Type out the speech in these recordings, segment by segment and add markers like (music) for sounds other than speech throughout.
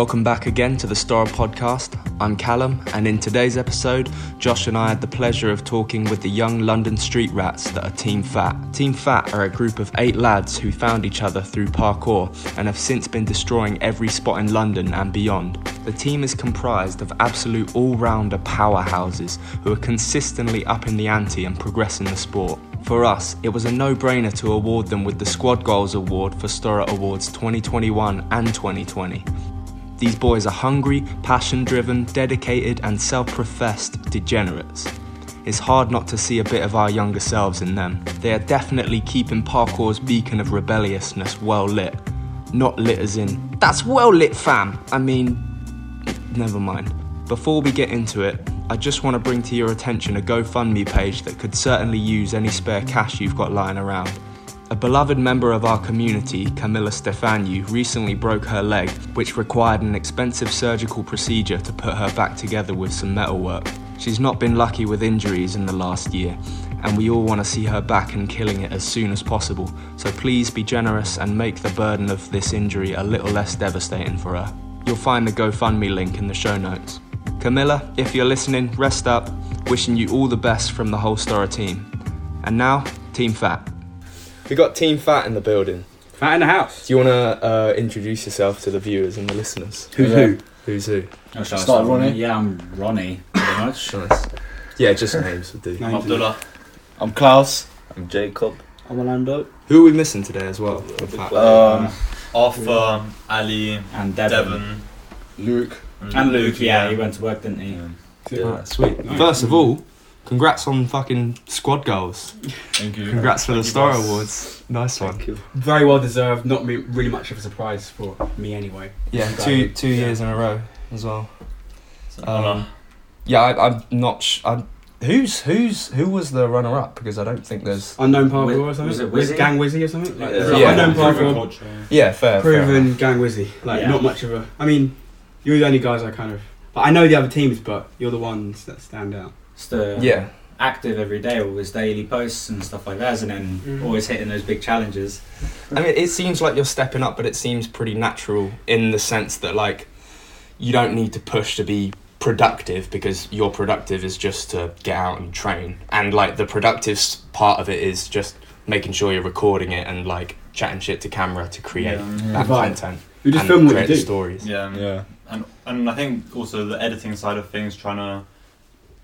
Welcome back again to the Stora Podcast. I'm Callum, and in today's episode, Josh and I had the pleasure of talking with the young London street rats that are Team Phat. Team Phat are a group of eight lads who found each other through parkour and have since been destroying every spot in London and beyond. The team is comprised of absolute all rounder powerhouses who are consistently up in the ante and progressing the sport. For us, it was a no brainer to award them with the Squad Goals Award for Stora Awards 2021 and 2020. These boys are hungry, passion driven, dedicated, and self professed degenerates. It's hard not to see a bit of our younger selves in them. They are definitely keeping parkour's beacon of rebelliousness well lit. Not lit as in, that's well lit, fam! I mean, never mind. Before we get into it, I just want to bring to your attention a GoFundMe page that could certainly use any spare cash you've got lying around. A beloved member of our community, Camila Stefaniou, recently broke her leg, which required an expensive surgical procedure to put her back together with some metalwork. She's not been lucky with injuries in the last year, and we all want to see her back and killing it as soon as possible, so please be generous and make the burden of this injury a little less devastating for her. You'll find the GoFundMe link in the show notes. Camila, if you're listening, rest up. Wishing you all the best from the whole Stora team. And now, Team Phat. We got Team Phat in the building. Fat in the house. Do you want to uh, introduce yourself to the viewers and the listeners? Who's Yeah. who? Who's who? Oh, shall I Start, Ronnie. Yeah, I'm Ronnie, pretty much. (laughs) Nice. Yeah, just names would do. Names Abdullah. I'm Klaus. I'm Jacob. I'm Orlando. Who are we missing today as well? with Fat? Um, Arthur, Ali, And Devon. Devon. Luke. And Luke, yeah, he went to work, didn't he? Alright, sweet. Nice. First of all, congrats on fucking squad goals. Thank you. Congrats for the Star boss. Awards. Nice one. Thank you. Very well deserved. Not me, really much of a surprise for me anyway. Yeah, Congrats. two two Yeah. years in a row as well. Um. Yeah, I, I'm not. Sh- I'm, who's who's who was the runner up? Because I don't think there's. Unknown parkour Wi- or something. was it Wizzy? Gang Wizzy or something? Like, Yeah. it's Yeah. Unknown parkour. Yeah, fair. fair Proven enough. Gang Wizzy. Like Yeah. not much of a. I mean, you're the only guys I kind of. But I know the other teams, but you're the ones that stand out. Just uh, Yeah, active every day, all his daily posts and stuff like that, and then Mhm. always hitting those big challenges. I mean, it seems like you're stepping up, but it seems pretty natural in the sense that like you don't need to push to be productive because your productive is just to get out and train, and like the productive part of it is just making sure you're recording it and like chatting shit to camera to create Yeah. that Vibe. content You just and film what you do. stories. Yeah. Yeah. And and I think also the editing side of things, trying to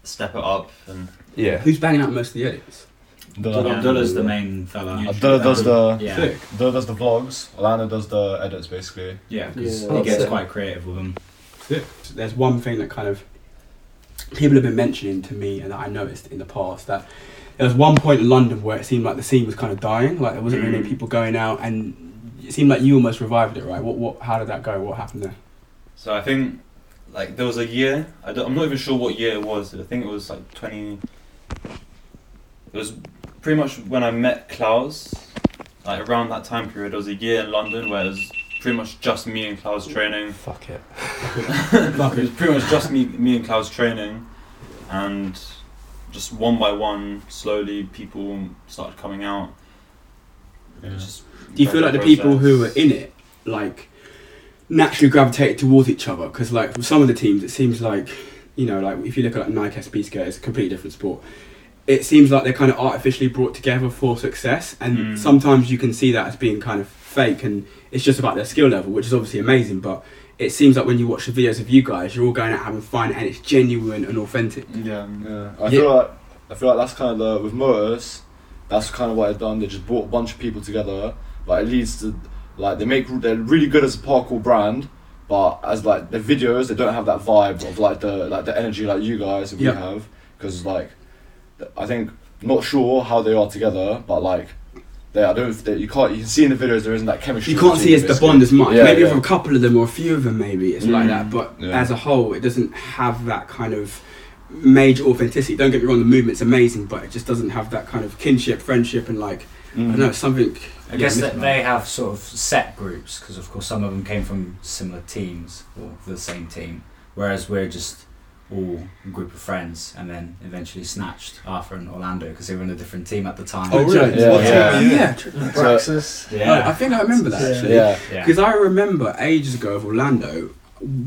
step it up and Yeah. Who's banging out most of the edits? Abdullah- Abdullah's the main fella. You- Abdullah does the Yeah, Sick. Abdullah does the vlogs. Alana does the edits basically. yeah, 'cause Yeah. he gets Sick. quite creative with them. Sick. There's one thing that kind of people have been mentioning to me and that I noticed in the past that there was one point in London where it seemed like the scene was kind of dying, like there wasn't really Mm. any people going out, and it seemed like you almost revived it, right? What, what, how did that go? What happened there? so I think like there was a year. I don't, I'm not even sure what year it was. I think it was like 20. It was pretty much when I met Klaus. Like around that time period, there was a year in London where it was pretty much just me and Klaus training. Fuck it. (laughs) it was pretty much just me, me and Klaus training, and just one by one, slowly people started coming out. It was just Do you feel like the people who were in it, like, naturally gravitate towards each other? Because, like, with some of the teams, it seems like, you know, like if you look at like Nike SB Skate, it's a completely different sport. It seems like they're kind of artificially brought together for success, and Mm. sometimes you can see that as being kind of fake, and it's just about their skill level, which is obviously amazing. But it seems like when you watch the videos of you guys, you're all going out having fun, and it's genuine and authentic. Yeah. Yeah. I Yeah. feel like I feel like that's kind of the with Motus. That's kind of what they've done. They just brought a bunch of people together. Like it leads to like they make they're really good as a parkour brand, but as like the videos they don't have that vibe of like the like the energy like you guys we Yeah. have because like I think not sure how they are together, but like. They, I don't. They, you can't. You can see in the videos there isn't that chemistry. You can't see as the bond as much. Yeah, maybe yeah. with a couple of them or a few of them, maybe it's like Mm. that. But Yeah. as a whole, it doesn't have that kind of major authenticity. Don't get me wrong, the movement's amazing, but it just doesn't have that kind of kinship, friendship, and like Mm. don't know something. I yeah, guess that they have sort of set groups because, of course, some of them came from similar teams or the same team, whereas we're just all a group of friends, and then eventually snatched Arthur and Orlando because they were in a different team at the time. Oh, really? Yeah. What Yeah. team? yeah. So- Oh, I think I remember that actually. Yeah. yeah. Because I remember ages ago of Orlando,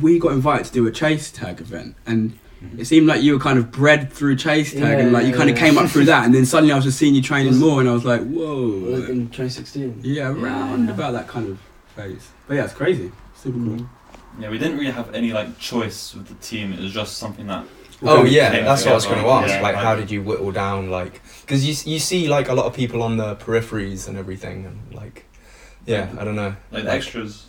we got invited to do a chase tag event, and it seemed like you were kind of bred through chase tag, and like you kind of Yeah. came up through that, and then suddenly I was just seeing you training more, and I was like, Like whoa, in 2016. yeah, around Yeah. about that kind of phase. But yeah, it's crazy, super cool. Mm-hmm. Yeah, we didn't really have any like choice with the team. It was just something that Oh yeah, that's what I was going to ask. Yeah, like, how did you whittle down like? Because you you see like a lot of people on the peripheries and everything, and like, yeah, I don't know. like the extras.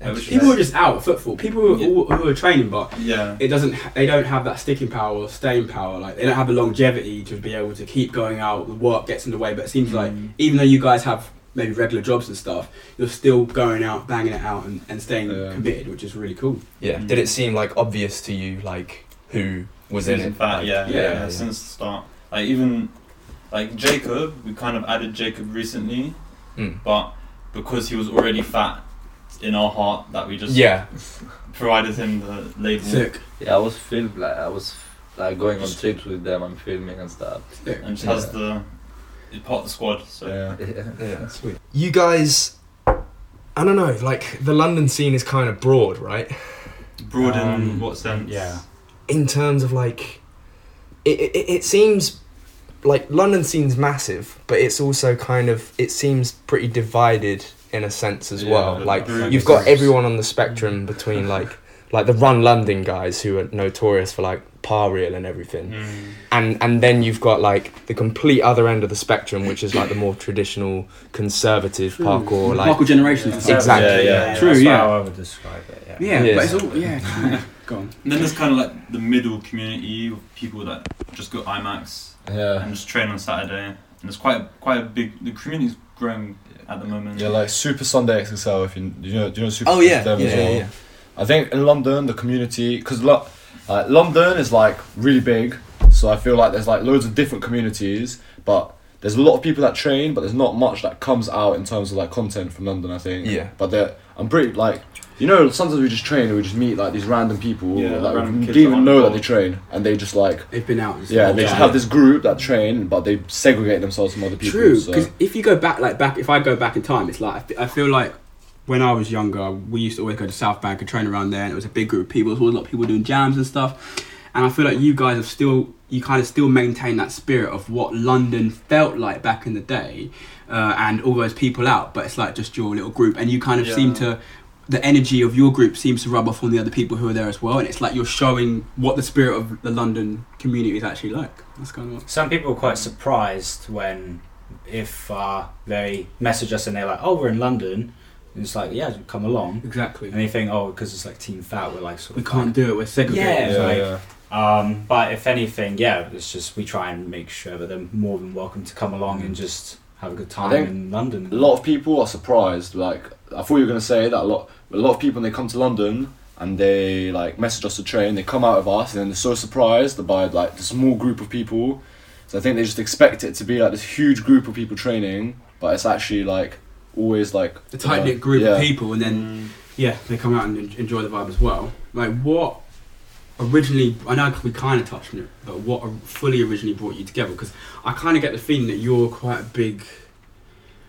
Yeah, which People are just out of football. People who are, Yeah. who are training, but Yeah. it doesn't. They don't have that sticking power or staying power. Like they don't have the longevity to be able to keep going out. The work gets in the way. But it seems like Mm. even though you guys have maybe regular jobs and stuff, you're still going out, banging it out, and, and staying Yeah. committed, which is really cool. Yeah. Mm. Did it seem like obvious to you like who was in Season it? Fat, Like, yeah, yeah, yeah, yeah. since the start. Like even like Jacob, we kind of added Jacob recently, Mm. but because he was already fat in our heart, that we just Yeah. provided him the label. Sick. Yeah, I was filmed like I was like going on trips with them and filming and stuff. Sick. and just has the he's part of the squad. So Yeah. Yeah. Yeah, sweet. You guys, I don't know. Like the London scene is kind of broad, right? broad in Um, what sense? Yeah. in terms of like it, it, it seems like london scene's massive but it's also kind of it seems pretty divided in a sense as Yeah, well like you've got everyone on the spectrum between (laughs) like like the run london guys who are notorious for like par reel and everything Mm. and and then you've got like the complete other end of the spectrum which is like the more traditional conservative parkour like Parkour generations. Yeah. Exactly. Yeah, yeah. True, That's yeah. how I would describe it. Yeah. Yeah, Yes. but it's all yeah. (laughs) Go on. And then there's kind of like the middle community of people that just go IMAX Yeah. and just train on Saturday, and it's quite quite a big. The community's growing at the moment. Yeah, like Super Sunday XXL. If you do you know, do you know Super oh yeah them yeah, as well? yeah, yeah. I think in London the community because lo- like London is like really big, so I feel like there's like loads of different communities, but there's a lot of people that train, but there's not much that comes out in terms of like content from London. I think. Yeah. But they're- I'm pretty like. You know, sometimes we just train and we just meet like these random people Yeah, that random we kids didn't even that know that aren't they train, and they just like They've been out. and yeah, stuff. they just have this group that train, but they segregate themselves from other people. True, so- because if you go back, like back, if I go back in time, it's like I fe- I feel like when I was younger, we used to always go to South Bank and train around there, and it was a big group of people. There was a lot of people doing jams and stuff, and I feel like you guys have still, you kind of still maintain that spirit of what London felt like back in the day, uh, and all those people out, but it's like just your little group, and you kind of Yeah. seem to. The energy of your group seems to rub off on the other people who are there as well, and it's like you're showing what the spirit of the London community is actually like. That's kind of what. Some people are quite surprised when, if uh, they message us and they're like, "Oh, we're in London," and it's like, "Yeah, come along," Exactly. and they think, "Oh, because it's like Team Phat, we're like sort We of can't do it. We're segregated. Yeah, yeah, like- yeah. Um, but if anything, yeah, it's just we try and make sure that they're more than welcome to come along and just have a good time in London. a lot of people are surprised. Like I thought you were gonna say that a lot. A lot of people when they come to London and they like message us to train, they come out of us and then they're so surprised by like the small group of people. So I think they just expect it to be like this huge group of people training, but it's actually like always like a tight knit group yeah. of people, and then Mm. yeah, they come out and enjoy the vibe as well. Like what originally, I know we kind of touched on it, but what fully originally brought you together? Because I kind of get the feeling that you're quite a big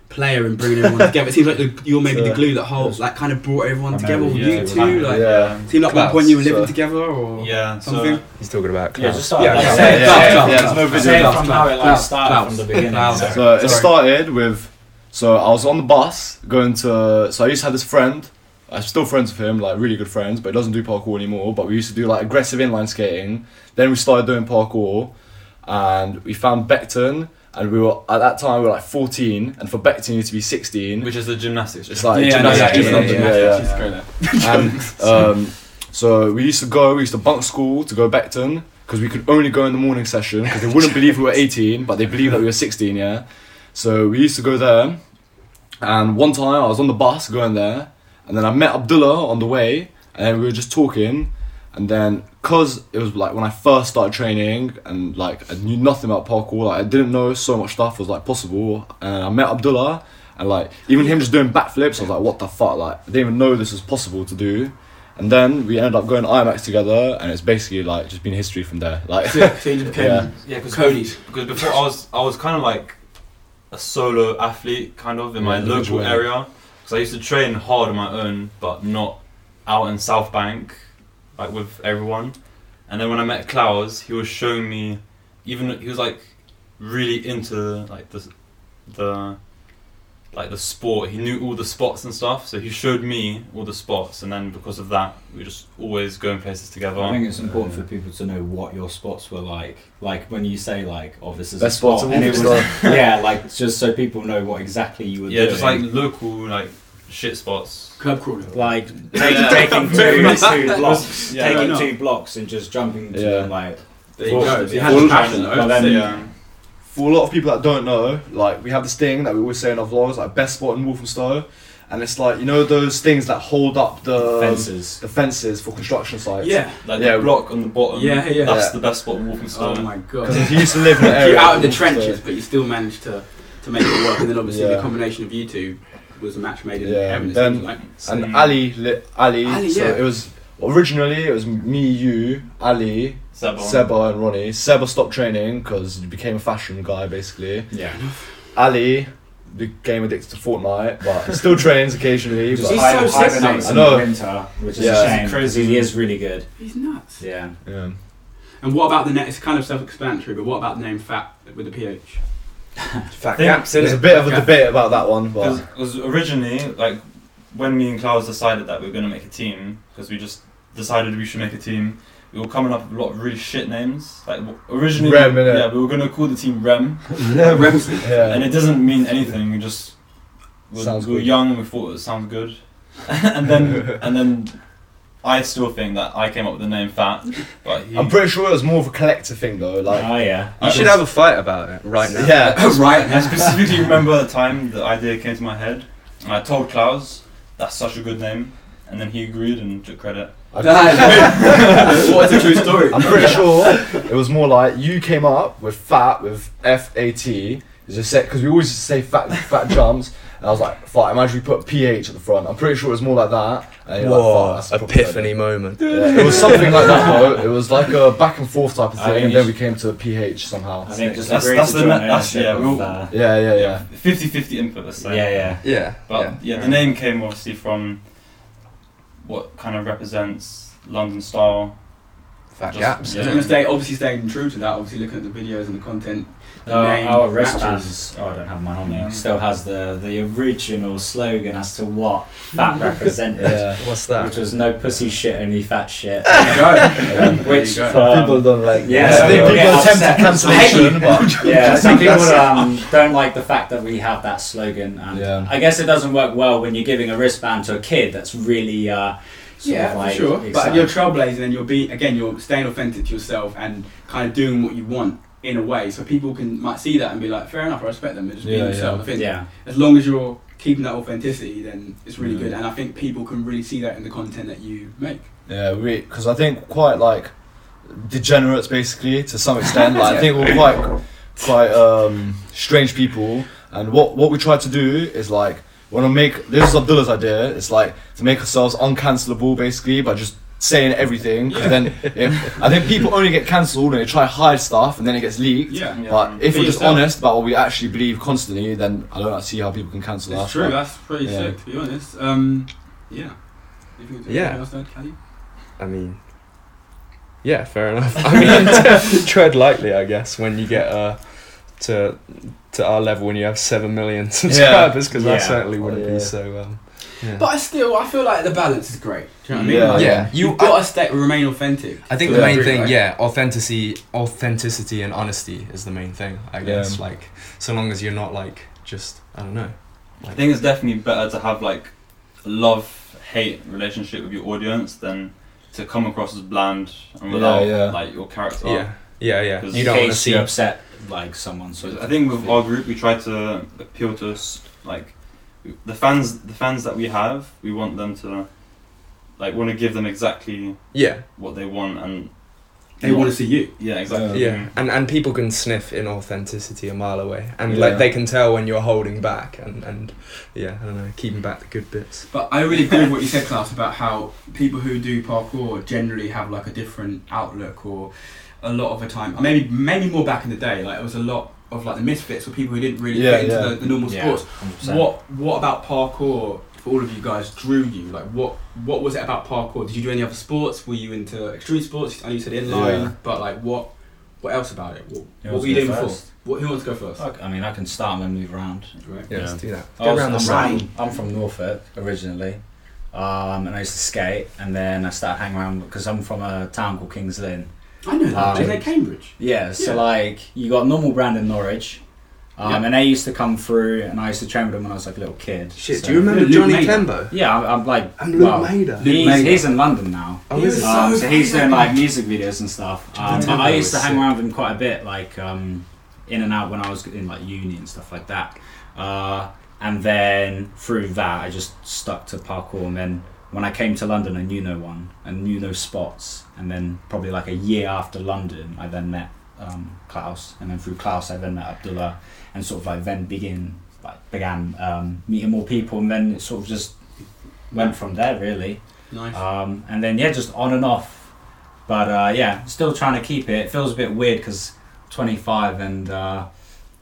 player in bringing everyone (laughs) together. It seems like the, you're maybe the glue that holds, like kind of brought everyone together. Primarily, you yeah, two, primarily, like yeah. seemed like one Klaus, point you were living so- together, or Yeah, so he's talking about yeah, just start. Yeah, like, Klaus. say, Yeah, say yeah, it yeah, from- there's no video. Say it Klaus, from Klaus, how it like Klaus, started Klaus, from the beginning. So- So it started with, so I was on the bus going to. So I used to have this friend. I'm still friends with him, like really good friends, but he doesn't do parkour anymore. But we used to do like aggressive inline skating. Then we started doing parkour, and we found Beckton, and we were at that time we were like 14, and for Beckton you to be 16. which is the gymnastics. It's like Yeah, gymnastics, yeah, yeah, yeah, yeah, yeah. yeah. She's great there. And um, so we used to go, we used to bunk school to go Beckton because we could only go in the morning session because they wouldn't believe we were 18, but they believed that we were 16, yeah. So we used to go there, and one time I was on the bus going there, and then I met Abdullah on the way, and we were just talking, and then cause it was like when I first started training and like I knew nothing about parkour, like I didn't know so much stuff was like possible, and I met Abdullah, and like even him just doing backflips, I was like, what the fuck, like I didn't even know this was possible to do. And then we ended up going IMAX together, and it's basically like just been history from there. Like, So, so you just (laughs) became Yeah. Yeah, because Cody's. because before I was I was kind of like a solo athlete kind of in my local individual. area because I used to train hard on my own but not out in South Bank, like with everyone. And then when I met Klaus, he was showing me, even he was like really into like the the like the sport. He knew all the spots and stuff, so he showed me all the spots. And then because of that, we just always going places together. I think it's important for people to know what your spots were like. Like when you say like, "Oh, this is Best a spot," spots and it was, (laughs) yeah, like just so people know what exactly you were yeah, doing. just like local like shit spots. Curb crawler. like (laughs) take, (laughs) Yeah. taking two, two blocks, Yeah, taking two blocks and just jumping to Yeah. them like. there you go. So you had Full- the passion though. Then- yeah. For a lot of people that don't know, like we have this thing that we always say in our vlogs, like best spot in Walthamstow, and it's like you know those things that hold up the Fences. the fences for construction sites. yeah. Like Yeah. the block on the bottom. Yeah, yeah. That's Yeah. the best spot in Walthamstow. Oh my god. Because he used to live in the area. You're out in the trenches, but you still managed to to make it work. And then obviously Yeah. the combination of you two was a match made in Yeah, heaven. It then- seems like. And Mm. Ali, li- Ali, Ali, so yeah. it was originally it was me, you, Ali, Seba. Seba, and Ronnie. Seba stopped training because he became a fashion guy basically. Yeah. Ali became addicted to Fortnite, but still trains occasionally. But He's hibern- so sexy. hibernates I in know. the winter, which is Yeah. a shame He's crazy. he is really good. He's nuts. Yeah. yeah. And what about the name? It's kind of self-explanatory, but what about the name Fat with the PH? Fat Think- gaps in There's a it. bit of a Okay. debate about that one, but Because originally, like, when me and Klaus decided that we were going to make a team, because we just decided we should make a team, we were coming up with a lot of really shit names. Like, w- originally, Rem, innit? yeah, we were going to call the team Rem, (laughs) Remsley. (laughs) yeah. and it doesn't mean anything. We just we Sounds we were good. young and we thought it sounded good, (laughs) and then and then I still think that I came up with the name Fat, but he, I'm pretty sure it was more of a collective thing though. Like, oh yeah. You should have a fight about it right now. yeah, (laughs) right. Now. I specifically remember the time the idea came to my head, and I told Klaus that's such a good name, and then he agreed and took credit. (laughs) What's a true (laughs) story? I'm pretty sure it was more like you came up with fat with F A T. It's just said because we always used say fat fat jumps, and I was like, "Fuck!" Imagine we put PH at the front. I'm pretty sure it was more like that. And you're like, "Fuck, that's epiphany moment. Yeah, it was something like that though. It was like a back and forth type of I thing, and then we came to PH somehow. I think just That's- that's the join that's- ownership yeah, we'll- uh, Yeah, yeah, yeah. 50-50 input, let's say. yeah, yeah. Yeah. But yeah, the name came obviously from what kind of represents London style. Fat Just- gaps. So I'm gonna stay, obviously staying true to that. Obviously looking at the videos and the content. The Our, name our matches. wristbands, oh, I don't have mine on there, Mm. still has the, the original slogan as to what fat (laughs) represented, Yeah. What's that? which was no pussy shit, only fat shit. There you go. (laughs) Which go. um, people don't like. yeah, I some think people people get attempted cancellation, but (laughs) yeah, some people That's- um, don't like the fact that we have that slogan, and Yeah. I guess it doesn't work well when you're giving a wristband to a kid that's really uh, sort Yeah, like for sure. But you're trailblazing and you're being again, you're staying authentic to yourself and kind of doing what you want in a way, so people can might see that and be like, fair enough, I respect them. They're just being Yeah, themselves. yeah. I think yeah, as long as you're keeping that authenticity, then it's really Mm. good. And I think people can really see that in the content that you make. Yeah, we because I think quite like degenerates basically to some extent. Like I think we're quite quite um, strange people, and what what we try to do is like want to make this is Abdullah's idea. It's like to make ourselves uncancelable basically by just saying everything. 'cause then if, I think people only get cancelled and they try to hide stuff and then it gets leaked. Yeah, Yeah. But if Be we're just yourself. honest about what we actually believe constantly, then I don't see how people can cancel it's us. true. But- That's pretty Yeah. sick, to be honest. Um, yeah. Yeah. else to? I mean, yeah, fair enough. I mean, (laughs) (laughs) tread lightly, I guess, when you get uh, to to our level when you have seven million subscribers, because I Yeah. certainly wouldn't Yeah. be so. Um, yeah. But I still, I feel like the balance is great. Do you know what I mean? Yeah. Like, Yeah, you you- got to stay, remain authentic. I think the main degree, thing, right? yeah, authenticity, authenticity and honesty is the main thing. I guess, Yeah. like, so long as you're not like just, I don't know. I think it's definitely better to have like a love hate relationship with your audience than to come across as bland and without yeah. like your character. Yeah, yeah, yeah. Because You don't want to see. upset like someone. So I think with our group we try to appeal to s- like the fans. The fans that we have, we want them to like want to give them exactly Yeah, what they want and They want to see you. yeah exactly yeah, and and people can sniff inauthenticity a mile away, and Yeah. like they can tell when you're holding back, and and yeah, I don't know, keeping back the good bits. But I really agree with what you said, Klaus, about how people who do parkour generally have like a different outlook, or a lot of the time, maybe maybe more back in the day, like it was a lot of like the misfits or people who didn't really Yeah, fit into yeah. the, the normal sports. 100%. What what about parkour for all of you guys drew you? Like, what what was it about parkour? Did you do any other sports? Were you into extreme sports? I know you said inline, Yeah. but like, what what else about it? What, Who what wants were you to go doing first? before? What, who wants to go first? Fuck, I mean, I can start and then move around. Right. Yeah, Yeah. let's do that. I Go was- around the I'm, from, I'm from Norfolk originally, um, and I used to skate, and then I started hanging around because I'm from a town called Kings Lynn. I know that. Um, Isn't it Cambridge? Yeah, so Yeah. like you got normal brand in Norwich, um, Yeah. and they used to come through, and I used to train with them when I was like a little kid. Shit, So- do you remember Luke Johnny Mader. Clembo? Yeah, I'm, I'm like, And Luke well, Mader. He's, Mader. he's in London now. Oh, He is so Um, so he's doing like music videos and stuff. Um, but I used to hang sick. around with him quite a bit, like um, in and out when I was in like uni and stuff like that. Uh, and then through that, I just stuck to parkour. And then when I came to London, I knew no one and knew no spots. And then probably like a year after London, I then met um, Klaus. And then through Klaus, I then met Abdullah, and sort of like then begin like began um, meeting more people, and then it sort of just went from there really. Nice. Um, and then yeah, just on and off. But uh, yeah, still trying to keep it. It feels a bit weird because 25 and uh,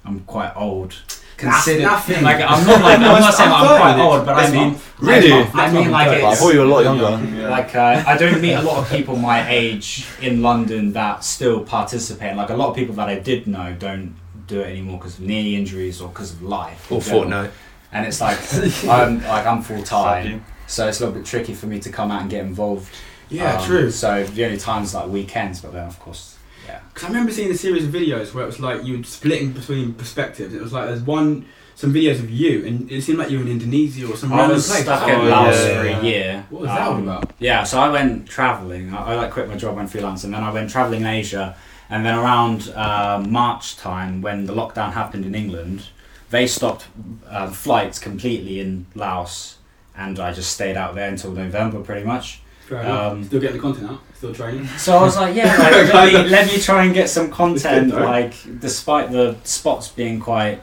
I'm quite old. Consider nothing. like I'm not like I'm not saying I'm quite old, but I Next mean. Really? Next month. I mean like I'm I thought you were a lot younger. like uh, I don't meet a lot of people my age in London that still participate. Like a lot of people that I did know don't do it anymore because of knee injuries or because of life. Or. Fortnite. And it's like (laughs) I'm like I'm full time, so it's a little bit tricky for me to come out and get involved. Yeah, Um, true. So the only times like weekends, but then of course, yeah. Because I remember seeing a series of videos where it was like you were splitting between perspectives. It was like there's one, some videos of you, and it seemed like you were in Indonesia or some I random was place. stuck Oh, in yeah. Laos Yeah. for a year. What was that all Um, about? Yeah, so I went traveling. I, I like quit my job, went freelance, and then I went traveling in Asia. And then around uh, March time, when the lockdown happened in England, they stopped uh, flights completely in Laos, and I just stayed out there until November, pretty much. Fair. Um, Still getting the content out. Still training. (laughs) So I was like, yeah, like, (laughs) let, me, let me try and get some content, though. like despite the spots being quite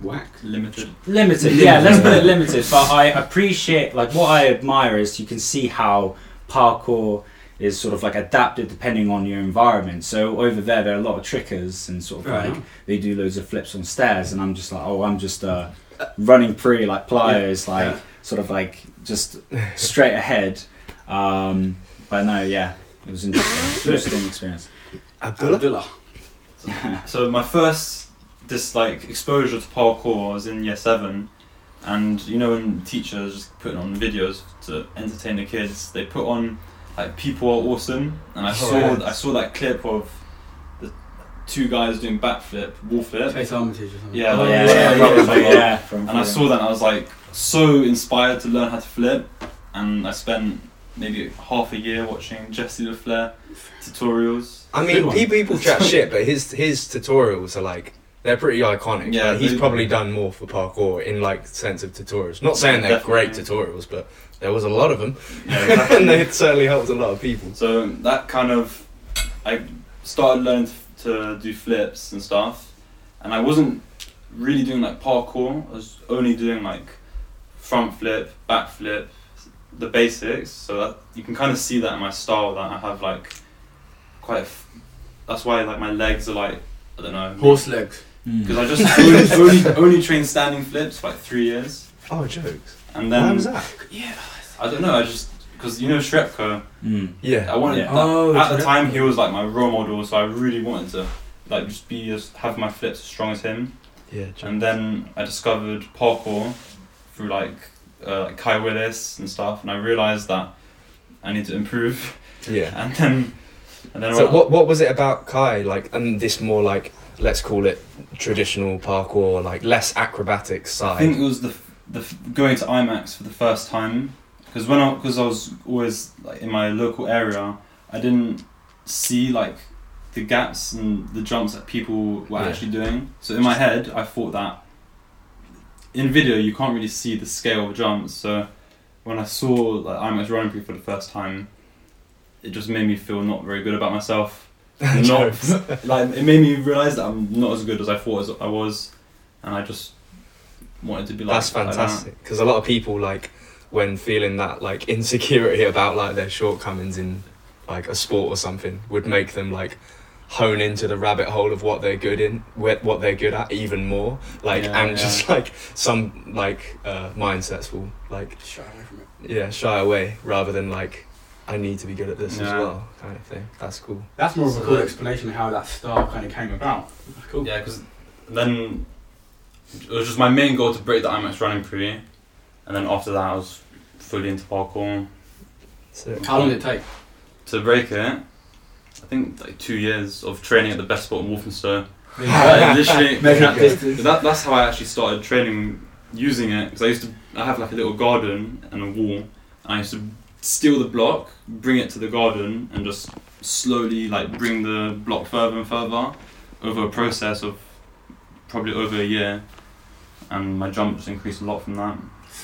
Whack. Limited. limited. Yeah, let's put it limited. But I appreciate, like, what I admire is you can see how parkour is sort of like adapted depending on your environment. So over there, there are a lot of trickers and sort of Fair like they do loads of flips on stairs, and I'm just like, oh, I'm just uh, running pretty like pliers, like Yeah. sort of like just straight ahead. Um, but no, yeah, it was interesting, (laughs) interesting experience. Abdullah? Abdullah. (laughs) So my first this like exposure to parkour was in year seven, and you know when teachers just putting on videos to entertain the kids, they put on like people are awesome, and I oh, saw yeah. I saw that clip of the two guys doing backflip, wall flip, Chase Armitage or something. Yeah, Oh, like- yeah, yeah, yeah, probably. probably, yeah, and I saw that and I was like so inspired to learn how to flip, and I spent maybe half a year watching Jesse La Flair tutorials. I mean, one. people, people chat (laughs) shit, but his his tutorials are like they're pretty iconic. Yeah, Like, he's they- probably done more for parkour in like sense of tutorials. Not saying they're great tutorials, but there was a lot of them, (laughs) Yeah, (laughs) and they certainly helped a lot of people. So that kind of, I started learning to do flips and stuff, and I wasn't really doing like parkour. I was only doing like front flip, back flip, the basics. So that you can kind of see that in my style that I have like quite. A f- that's why like my legs are like I don't know Horse legs. Mm. because I just (laughs) only, only only trained standing flips for like three years, Oh, jokes. and Why then was that? Yeah. I don't know. I just because you know Shrepko. Mm. Yeah. I wanted Yeah. that, Oh, at the so time he was like my role model, so I really wanted to like just be as have my flips as strong as him. Yeah. jokes. And then I discovered parkour through like uh, like Kie Willis and stuff, and I realized that I need to improve. yeah. (laughs) And then and then So what what was it about Kie like, and this more like let's call it traditional parkour, like less acrobatic side? I think it was the the going to IMAX for the first time because when I because I was always like in my local area, I didn't see like the gaps and the jumps that people were Yeah. actually doing. So in my head, I thought that in video you can't really see the scale of jumps. So when I saw like IMAX running for the first time, it just made me feel not very good about myself. (laughs) not (laughs) like it made me realize that I'm not as good as I thought as I was, and I just wanted to be like That's fantastic because a lot of people like when feeling that like insecurity about like their shortcomings in like a sport or something would make them like hone into the rabbit hole of what they're good in, wh- what they're good at even more. Like, Yeah, and yeah. just (laughs) like some like uh, mindsets will like Shy away from it. yeah shy away rather than like I need to be good at this as well kind of thing. That's cool. That's more of a So cool explanation of how that star kind of came about. Cool. Yeah, because then it was just my main goal to break the IMAX running pre, and then after that I was fully into parkour. So How long did it take? To break it, I think like two years of training at the best spot in Walthamstow. Like, (laughs) Like, literally, (laughs) Measuring that, that's how I actually started training using it because I used to I have like a little garden and a wall and I used to steal the block bring it to the garden and just slowly like bring the block further and further over a process of probably over a year and my jump just increased a lot from that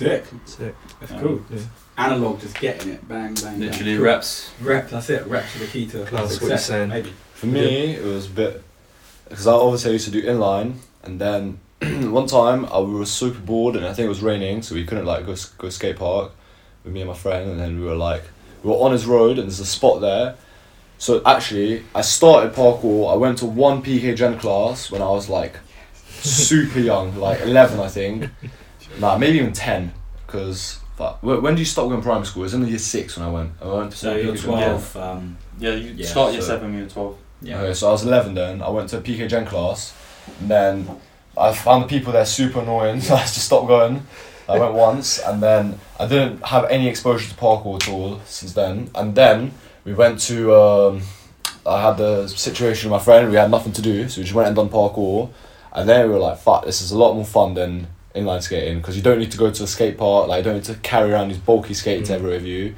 Sick. sick. That's Yeah. cool. Yeah. Analog, just getting it. Bang, bang, bang. literally Cool. reps Rep, that's it. Reps are the key to That's what you're saying. Maybe. For me, it was a bit because I obviously used to do inline, and then (clears throat) one time I we were super bored, and I think it was raining, so we couldn't like go go skate park with me and my friend, and then we were like we were on his road, and there's a spot there. So actually, I started parkour. I went to one PK Gen class when I was like super young, like eleven, I think. (laughs) Nah, maybe even ten, because. When when did you stop going primary school? It was in the year six when I went. I went to So you're Gen. 12. Um, yeah you Yeah, start year so- 7 year 12 yeah. Okay, so I was 11 then. I went to a PK Gen class, and then I found the people there super annoying, (laughs) so I just stopped going. I went (laughs) once, and then I didn't have any exposure to parkour at all since then. And then we went to. Um, I had the situation with my friend. We had nothing to do, so we just went and done parkour. And then we were like, "Fuck, this is a lot more fun than inline skating because you don't need to go to a skate park. Like, you don't need to carry around these bulky skates Mm. everywhere with you."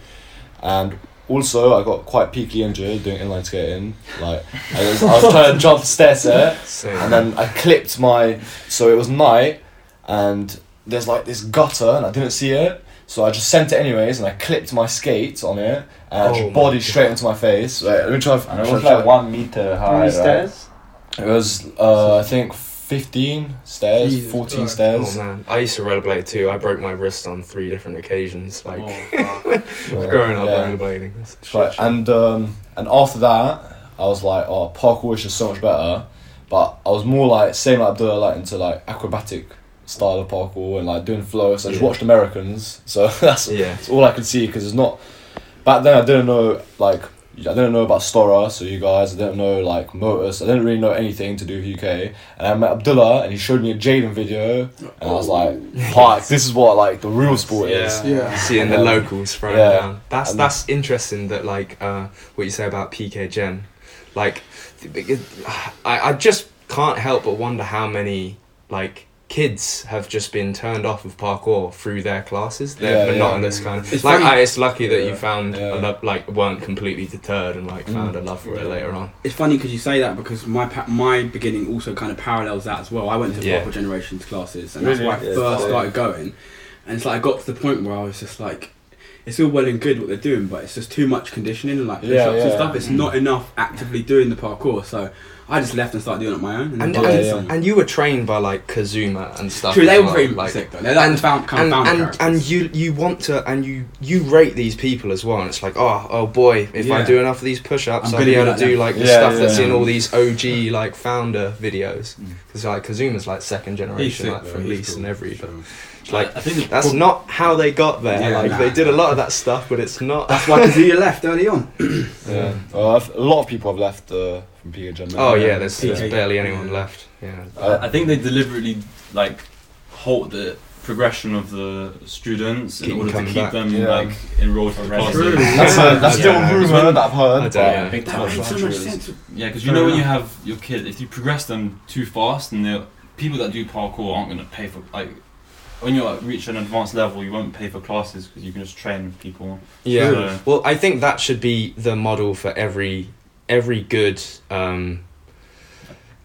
And also, I got quite peakly injured doing inline skating. Like, I was, I was trying to jump the stairs there, and then I clipped my. So it was night, and there's like this gutter, and I didn't see it. So I just sent it anyways, and I clipped my skate on it, and I Oh just my body straight into my face. Wait, let me try. And it was like one meter high, right? It was, uh, I think, fifteen stairs, Jesus fourteen Christ. stairs. Oh man, I used to rollerblade too. I broke my wrist on three different occasions. Like Oh, (laughs) growing up Yeah. rollerblading. That's Right, and um, and after that, I was like, oh, parkour is just so much better. But I was more like same like Abdullah, like into like acrobatic style of parkour and like doing flows. I just Yeah. watched Americans, so (laughs) that's, yeah, that's all I could see because it's not. Back then, I didn't know like I didn't know about Stora, so you guys, I didn't know like Motus. I didn't really know anything to do with UK. And I met Abdullah, and he showed me a Jaden video, and I was like, "Fuck, this is what like the real sport is." Yeah. Yeah. seeing the locals throwing Yeah. down. That's And- that's interesting. That like uh, what you say about PK Gen, like I I just can't help but wonder how many like kids have just been turned off of parkour through their classes. They're Yeah, yeah. monotonous kind of. It's like funny- I, it's lucky that you found Yeah. a love, like weren't completely deterred and like found Mm. a love for it later on. It's funny because you say that because my pa- my beginning also kind of parallels that as well. I went to Yeah. Parkour Generations classes, and that's Really? where I Yeah, first same. started going. And it's like I got to the point where I was just like, it's all well and good what they're doing, but it's just too much conditioning and like push-ups Yeah, and stuff. It's Mm. not enough actively doing the parkour. So I just left and started doing it on my own. And, then Yeah, and, did yeah. and you were trained by like Kazuma and stuff. True, they were well, pretty like, sick though. They're like and- the found, kind and of founder and, and you you want to and you you rate these people as well and it's like oh oh boy if I do enough of these push-ups I'm I'll be be able to do them. like the Yeah, stuff that's yeah. in all these OG like founder videos Mm. because like Kazuma's like second generation sick, like from he's Least cool. and every Sure. it's like I think that's prob- not how they got there Yeah, like nah, they did a lot of that stuff but it's not That's why Kazuya left early on. (coughs) Yeah, well, I've, a lot of people have left uh, from PK Gen. oh yeah there's, there's Yeah. barely anyone left yeah I think they deliberately like halt the progression of the students in order to keep back. them Yeah. like enrolled for True. classes. That's a that's Yeah. still a rumor that I've heard. I don't but- know. Big That makes so much sense. Yeah, because you know when you have your kid, if you progress them too fast, and the people that do parkour aren't going to pay for like when you reach an advanced level, you won't pay for classes because you can just train people. yeah So, Well, I think that should be the model for every every good um,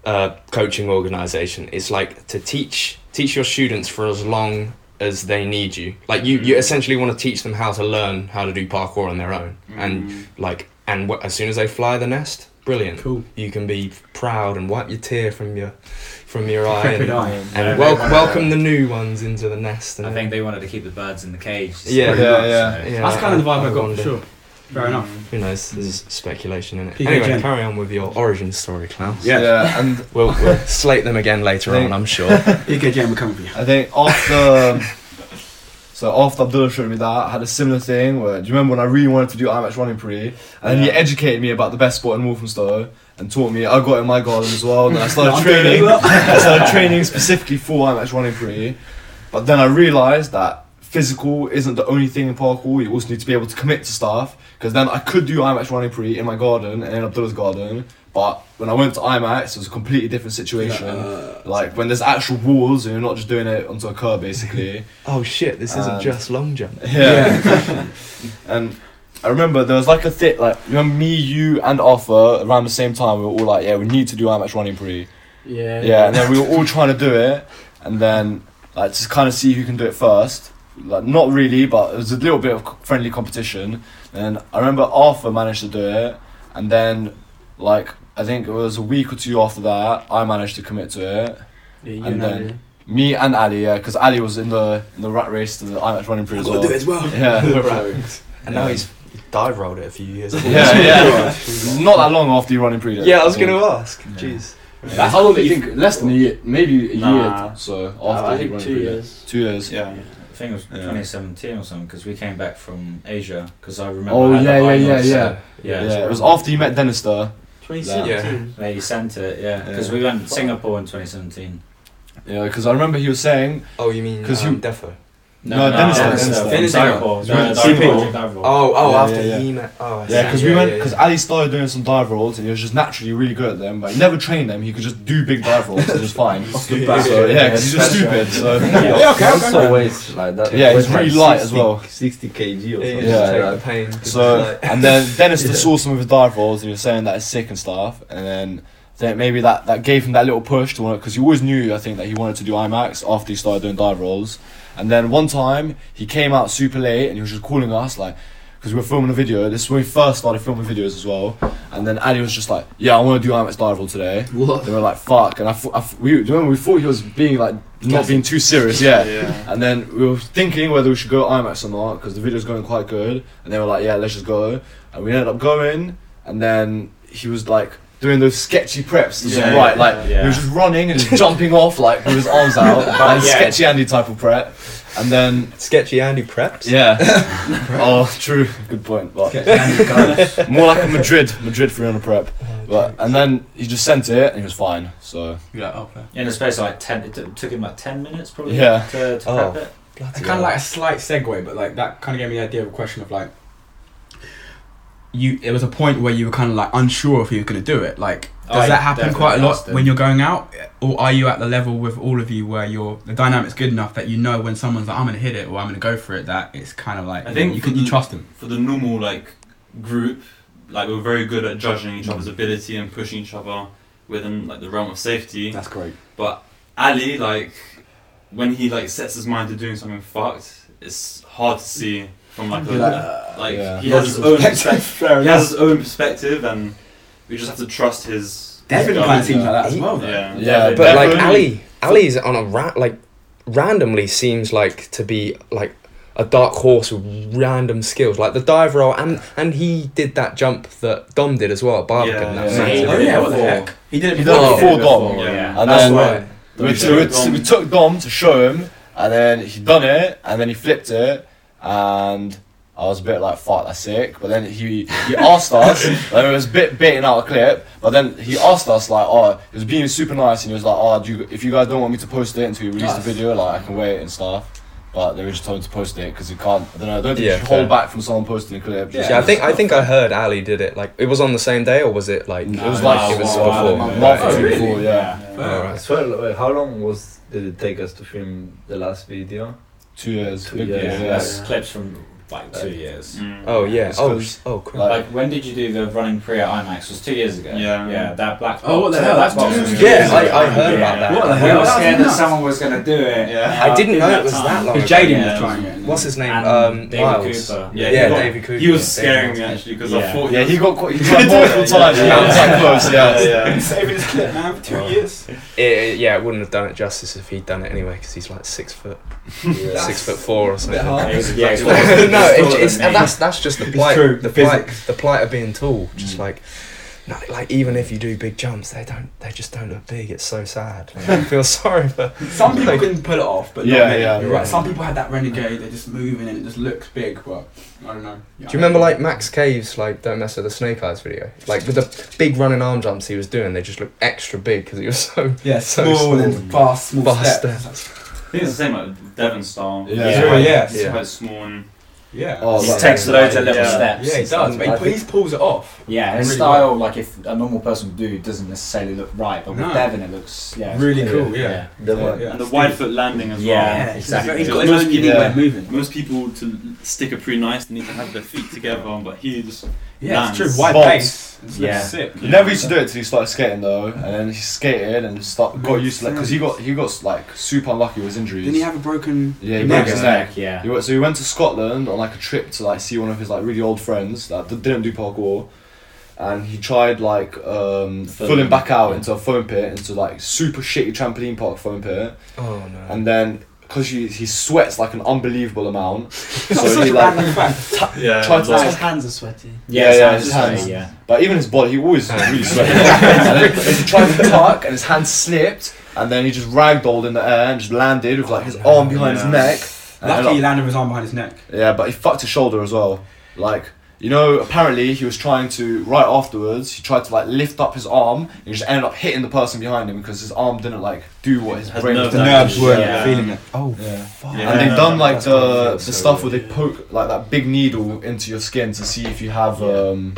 uh, coaching organization. is like to teach teach your students for as long as they need you. Like you, you Mm. essentially want to teach them how to learn how to do parkour on their own, and mm, like and wh- as soon as they fly the nest, brilliant. Cool. You can be proud and wipe your tear from your from your eye and, eye. and Yeah, wel- welcome the new ones into the nest. And I think they wanted to keep the birds in the cage. Yeah. Yeah, much, yeah. so- Yeah, That's kind of the vibe I, I got wonder. for sure. Fair mm. enough. Who knows? There's speculation in it. PK Anyway, Gen. carry on with your origin story, Klaus. Yeah. yeah, and (laughs) We'll, we'll slate them again later Think- on, I'm sure. (laughs) PK Jam, we're coming for you. I think after. (laughs) So after Abdullah showed me that, I had a similar thing where, do you remember when I really wanted to do IMAX running pre? And then he educated me about the best sport in Walthamstow and taught me, I got in my garden as well, and then I started I'm training, doing it. I started training specifically for IMAX running pre. But then I realised that physical isn't the only thing in parkour, you also need to be able to commit to stuff. Because then I could do IMAX running pre in my garden and in Abdullah's garden, but when I went to IMAX, it was a completely different situation. Uh, Like when there's actual walls and you're not just doing it onto a curb basically. (laughs) oh shit, this isn't just long jump. (laughs) Yeah. (laughs) and I remember there was like a thing like you remember me, you and Arthur around the same time we were all like, Yeah, we need to do IMAX running pre. yeah. Yeah, and then we were all trying to do it and then like to kind of see who can do it first. Like not really, but it was a little bit of friendly competition. And I remember Arthur managed to do it and then like I think it was a week or two after that I managed to commit to it. Yeah, you And know, then- Me and Ali, yeah, because Ali was in the in the rat race to the IMAX running pre I've as got well. to do it as well. (laughs) Yeah. (laughs) And now he's dive rolled it a few years ago. yeah, yeah. (laughs) Not that long after you running pre. Yeah, I was going to ask. Jeez. Yeah. How long do you think? Less than a year, maybe a Nah. year. So after I think two years. Two years. Yeah. I think it was Yeah. 2017 or something because we came back from Asia because I remember. Oh I yeah, yeah, yeah, yeah. yeah. Yeah, it was after you met Dennis there. 2017. Lady sent it, yeah, because Yeah. we went to Singapore in 2017. Yeah, because I remember he was saying. Oh, you mean 'Cause um, you- Defo? No, Dennis Dennis, Dennis uh, Dennis from Dennis. Dennis. the- the Singapore. Dive Roll. Oh, oh, Yeah, after yeah, yeah. he met. Oh, I see. Yeah, because we went because yeah. Ali started doing some dive rolls and he was just naturally really good at them, but he never trained them. He could just do big dive rolls and just fine. (laughs) the so yeah, because he's just stupid. So Yeah. Yeah, okay, okay. also weighs like that. Yeah, he's like really light as well. 60 kg or Yeah, something. yeah, Yeah, the pain. So and then Dennis (laughs) Yeah. just saw some of his dive rolls and he was saying that it's sick and stuff, and then then maybe that that gave him that little push to want because he always knew I think that he wanted to do IMAX after he started doing dive rolls, and then one time he came out super late and he was just calling us like. Because we were filming a video, this is when we first started filming videos as well. And then Ali was just like, "Yeah, I want to do IMAX dive roll today." What? They were like, "Fuck!" And I, thought- I th- we do you remember we thought he was being like not being too serious, yeah. Yeah. And then we were thinking whether we should go IMAX or not because the video's going quite good. And they were like, yeah, let's just go. And we ended up going. And then he was like doing those sketchy preps. to the Yeah, right, like yeah. he was just running and just (laughs) jumping off like with his arms out. (laughs) like Yeah. sketchy Andy type of prep. And then Sketchy Andy preps. yeah, (laughs) oh true, good point. But more like a Madrid Madrid 300 prep. Oh, but and then he just sent it and he was fine. So Yeah, oh, fair. In a space of like 10, it took him like 10 minutes probably Yeah. to, to Oh. prep it. Kind of like a slight segue, but like that kind of gave me the idea of a question of like, you. It was a point where you were kind of like unsure if you were going to do it. Like, does I that happen quite a lot when you're going out, or are you at the level with all of you where you're the dynamic's good enough that you know when someone's like, I'm going to hit it or I'm going to go for it, that it's kind of like I you think know, you for can you trust them. For the normal like group, like we're very good at judging each other's ability and pushing each other within like the realm of safety. That's great. But Ali, like, when he like sets his mind to doing something fucked, it's hard to see from like a Like, like Yeah. he has his own perspective. (laughs) He has his own perspective, and we just have to trust his. Devon his kind of seems gut. like that as well. Though. Yeah. yeah, But like definitely- Ali, Ali's on a ra- like randomly seems like to be like a dark horse with random skills, like the dive roll, and and he did that jump that Dom did as well, at Barbican. Yeah, that yeah. massive- He Oh yeah, what the heck? He did it He before. did it before Dom. before, Yeah. And That's then right. we, We took, we, Dom- we took Dom to show him, and then he done it, and then he flipped it, and I was a bit like, "Fuck, that's sick." But then he he asked us, (laughs) like, it was a bit baiting out a clip, but then he asked us like, "Oh, he was being super nice," and he was like, "Oh, do you, if you guys don't want me to post it until you release the video, like I can wait and stuff." But they were just told him to post it because you can't. I don't know. I don't think Yeah, you should hold back from someone posting a clip. just Yeah, I think I think I heard Ali did it. Like it was on the same day, or was it like it was like it was No, before? no, a no, month no, or two before, yeah. All right. As well, wait, how long was did it take us to film the last video? Two years. Two years, yeah. that's clips from like two years. Mm. Oh yeah. It's Oh 'cause, oh cool. like- Like when did you do the running pre at IMAX? It was two years ago. Yeah. Yeah, that black. Oh, what the hell, that that's box two years two ago. Yeah, I- I heard about that. What the We hell? were That's scared that nuts. someone was going to do it. Yeah. I didn't know it was time. that long. Because ago. Jaden Yeah. was trying it. What's his name? Um, David Miles. Cooper. Yeah, Yeah, got- David Cooper. he was scaring me actually because I thought Yeah, he got quite, he tried multiple times. Yeah, it was close. Yeah, (laughs) yeah. Saving his clip, man, for two years. It, it- yeah, it wouldn't have done it justice if he'd done it anyway, because he's like six foot, Yeah. (laughs) six foot four or something. Yeah, it was- yeah, it was- no, no, It's it's, taller it's, than and that's that's just the plight. true, The plight, the plight of being tall. Just Mm. like, no, like even if you do big jumps, they don't. They just don't look big. It's so sad. Like, I feel (laughs) sorry for. Some people Like- can pull it off, but Yeah, not many. yeah, You're yeah. right. Some people have that renegade. They're just moving and it just looks big, but I don't know. Do you remember like Max Cave's like "Don't Mess with the Snake Eyes" video? Like with the big running arm jumps he was doing, they just looked extra big because he was so Yeah, (laughs) so small, small. and fast, small Fast steps. I think it's the same like Devon style. Yeah. He's Yeah, quite- yeah. He's Yeah. quite small and Yeah. Oh, He like- takes loads of little Yeah. steps. yeah, he does. stuff. But he, he pulls it off. Yeah, his Really style, like if a normal person would do, doesn't necessarily look right, but with No. Devon it looks yeah, Really clear. cool, yeah. The Yeah, yeah. and the wide foot landing as Yeah. well. Yeah, exactly. He's got Most his own unique people- way of moving. Most people to stick it pretty nice, they need to have their feet together, but he just Yeah, it's true. Wide Bolts. pace. It's Yeah. sick. He never used to do it till he started skating though, and then he skated and start, got used to like because he got he got like super unlucky with his injuries. Didn't he have a broken? Yeah, he neck? broke his neck. yeah. He went, so he went to Scotland on like a trip to like see one of his like really old friends that didn't do parkour, and he tried like um, filling back out into a foam pit, into like super shitty trampoline park foam pit, Oh no. and then because he, he sweats like an unbelievable amount, (laughs) so such he like random fact. (laughs) Yeah, tried to like- like, hands are sweaty. Yeah, Yeah, yeah, sounds his hands. same, yeah. But even his body, he always really (laughs) sweaty. and then he tried to tuck, and his hand slipped, and then he just ragdolled in the air and just landed with like his Oh, arm behind yeah. his neck. and Lucky he landed with his arm behind his neck. Yeah, but he fucked his shoulder as well. Like, you know, apparently he was trying to, right afterwards, he tried to like lift up his arm, and he just ended up hitting the person behind him because his arm didn't like do what his Has brain nerve was The doing. nerves weren't Yeah. feeling it. Oh Yeah. fuck. Yeah. And they've done like That's the feel the so stuff where they poke like that big needle into your skin to see if you have um,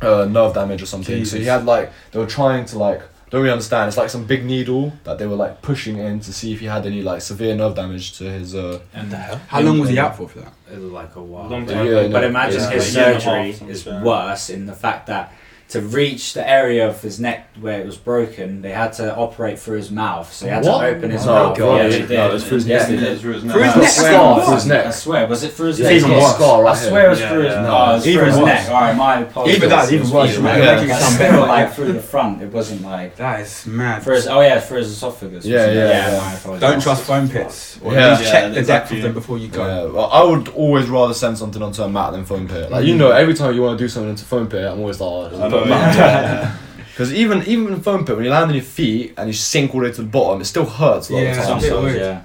uh, nerve damage or something. So he Jesus. had like they were trying to like don't really understand. It's like some big needle that they were like pushing in to see if he had any like severe nerve damage to his. Uh, And the hell? How long was he out for for that? It was like a while. Long but, time. Yeah, but no, imagine yeah. his A year and a half, surgery is worse in the fact that to reach the area of his neck where it was broken, they had to operate through his mouth. So they had What? to open his Oh, mouth. God. Yeah, Yeah, they no, it was through his neck. they Yeah, did. through his Through his neck. neck? I swear, Oh, through was. his neck. I swear, was it through his Yeah, neck? he's got a scar right I swear it was here. through his, neck. oh, it was Even through his worse. neck. Alright, my apologies. Even that, even worse. either You're making it But sound still, better. like through the front, it wasn't like That is mad. for his. Oh yeah, for his esophagus. Yeah, yeah, yeah. yeah. my apologies. Don't trust foam pits. Or Yeah. at check Yeah, the depth of them before you go. yeah, well, I would always rather send something onto a mat than foam pit. Like you mm. know, every time you want to do something into foam pit, I'm always like, oh, oh, I just know, put a mat yeah. on top. Because even even in foam pit, when you land on your feet and you sink all the way to the bottom, it still hurts a lot Yeah, of the time. bit Sometimes, weird. yeah.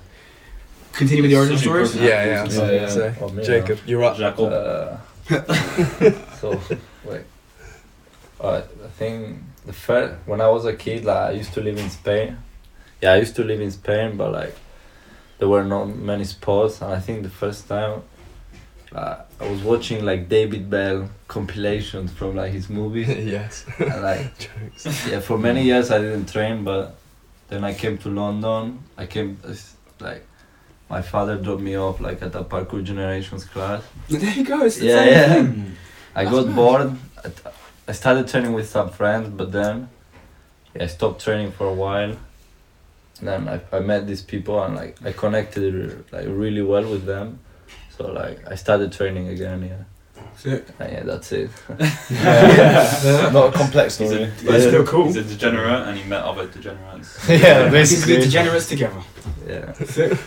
Continue with the origin Sushi stories. broken. Yeah, yeah. I was Yeah, gonna yeah. say. Oh, me, Jacob, you're up. Jacob. Uh, (laughs) so wait. Uh, I think the first when I was a kid, like I used to live in Spain. Yeah, I used to live in Spain, but like there were not many sports, and I think the first time uh, I was watching like David Belle compilations from like his movies, (laughs) yes. and like (laughs) Jokes. yeah, for many years I didn't train, but then I came to London. I came like my father dropped me off like at a parkour generations class. (laughs) There you go. It's the Yeah, same yeah. thing. I That's got nice. bored. I, started training with some friends, but then yeah, I stopped training for a while. Then I, I met these people and like I connected like really well with them. So like I started training again. Yeah, Sick. and yeah, that's it. (laughs) (laughs) Yeah. Not a complex He's story. a, But it's still cool. he's a degenerate and he met other degenerates. (laughs) yeah, These basically. good degenerates together. Yeah. Sick.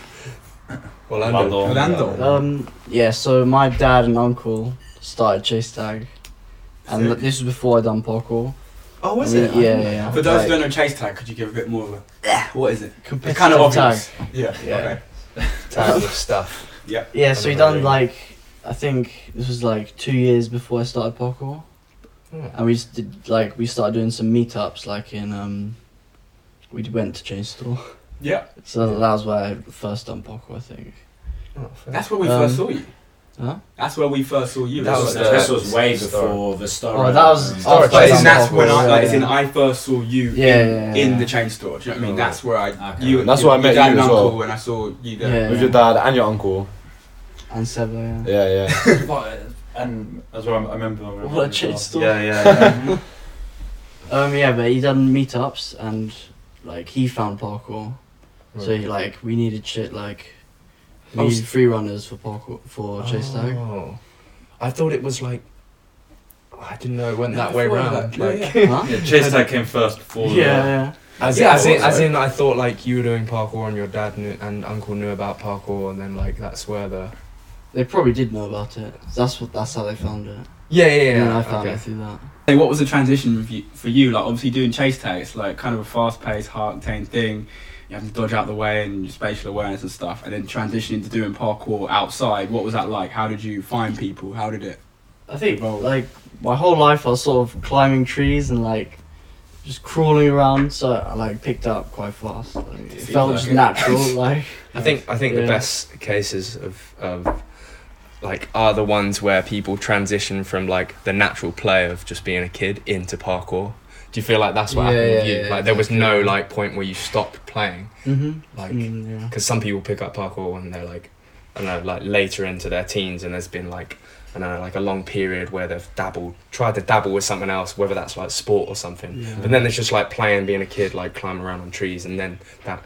Orlando. Orlando. Um, yeah, so my dad and uncle started Chase Tag, and Sick. this was before I done parkour. Oh, was I mean, it? Yeah, yeah. yeah. For those Like, who don't know chase tag, could you give a bit more of a what is it? It's competitive kind of tag. Yeah. Yeah. Okay. Type of stuff. Yeah, Yeah, so we done like I think this was like two years before I started parkour, and we just did like we started doing some meetups like in um. We went to chain store, Yeah. so that was where I first done parkour. I think. Oh. That's where we Um, first saw you. Huh? That's where we first saw you. That was was, the- this was way Star- before the star. Oh, that was- Right. Star- But Chase isn't that's when I like? Yeah, As in. I first saw you Yeah, in, yeah, in yeah. the chain store. Do you know what I mean? Oh. That's where I Okay. you. That's your, where I met you and as well. when I saw you there. Yeah. With your dad and your uncle. And Seba, yeah. Yeah, yeah. (laughs) But, and as well, I remember. I remember What a as chain well. store. Yeah, yeah. yeah. (laughs) Um, yeah, but he done meetups and like he found parkour. right. So he, like we needed shit like we needed free runners for parkour for chase tag. Oh. I thought it was like. I didn't know it went that way thought round. that- Like, (laughs) yeah. Huh? yeah, Chase Tag came first before. Yeah, the- yeah. As, Yeah, as, in, as in, I thought like you were doing parkour and your dad knew, and uncle knew about parkour, and then like that's where the They probably did know about it. That's what. That's how they found it. Yeah, yeah, yeah. And I found okay. it through that. Hey, what was the transition with you, for you? Like obviously doing chase tag, it's like kind of a fast-paced, heart-contained thing. You have to dodge out the way and your spatial awareness and stuff, and then transitioning to doing parkour outside. What was that like? How did you find people? How did it? I think Roll. like my whole life I was sort of climbing trees and like just crawling around, so I like picked up quite fast. Like, it felt like just it. natural. (laughs) Like I think I think the best cases of of like are the ones where people transition from like the natural play of just being a kid into parkour. Do you feel like that's what Yeah, happened with yeah, you? yeah, like there was no like point where you stopped playing. mm-hmm. Like mm, because some people pick up parkour when they're like I don't know like later into their teens and there's been like I don't know like a long period where they've dabbled tried to dabble with something else whether that's like sport or something but then there's just like playing being a kid like climbing around on trees and then that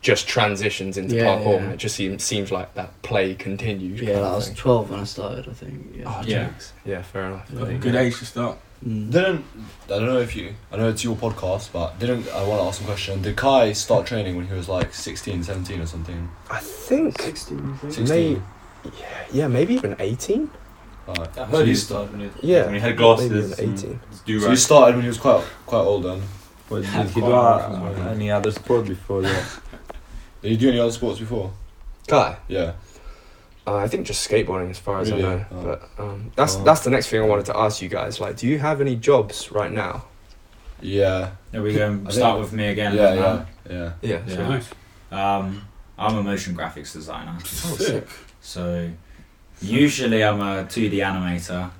just transitions into Yeah, parkour yeah. and it just seems, seems like that play continued Yeah, kind of I was thing. 12 when I started, I think. Yeah. oh Yeah. yeah fair enough Yeah. Good age to start. Mm. Didn't I don't know if you I know it's your podcast, but didn't I want to ask a question? Did Kie start training when he was like 16, 17 or something? I think 16, 16. yeah, yeah maybe even 18 Right. I So heard you he started when he, Yeah, when he had maybe glasses. even and 18. his So you started when he was quite quite old then. But (laughs) Yeah, did he do quite right. any other sport before that? (laughs) Did you do any other sports before? Guy Yeah. Uh, I think just skateboarding, as far as Really? I know. Oh. But um, that's Oh. that's the next thing I wanted to ask you guys. Like, do you have any jobs right now? Yeah. There we go. I Start think- with me again. Yeah, yeah, yeah. Yeah. Yeah. sure. Nice. Um, I'm a motion graphics designer. Oh, (laughs) sick. So usually I'm a 2D animator.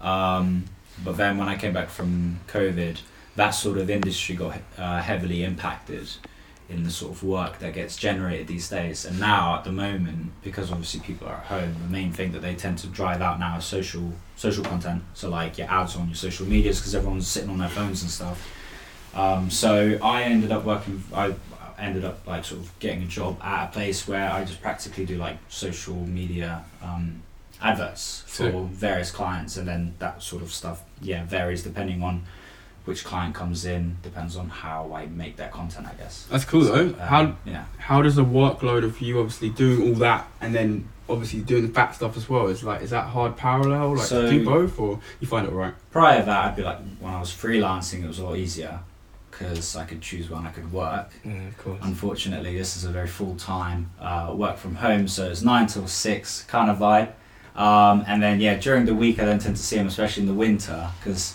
Um, but then when I came back from COVID, that sort of industry got uh, heavily impacted in the sort of work that gets generated these days. And now at the moment, because obviously people are at home, the main thing that they tend to drive out now is social social content. So like your ads on your social medias because everyone's sitting on their phones and stuff. Um, so I ended up working. I ended up like sort of getting a job at a place where I just practically do like social media um, adverts for various clients, and then that sort of stuff. Yeah, varies depending on which client comes in. Depends on how I make that content, I guess. That's cool though. Um, How Yeah. how does the workload of you obviously doing all that and then obviously doing the Phat stuff as well is like is that hard parallel like So- do both or you find it right? Prior to that, I'd be like when I was freelancing, it was a lot easier because I could choose when I could work. Yeah, of course. Unfortunately, this is a very full time uh, work from home, so it's nine till six kind of vibe. Um, and then yeah, during the week I don't tend to see them, especially in the winter, because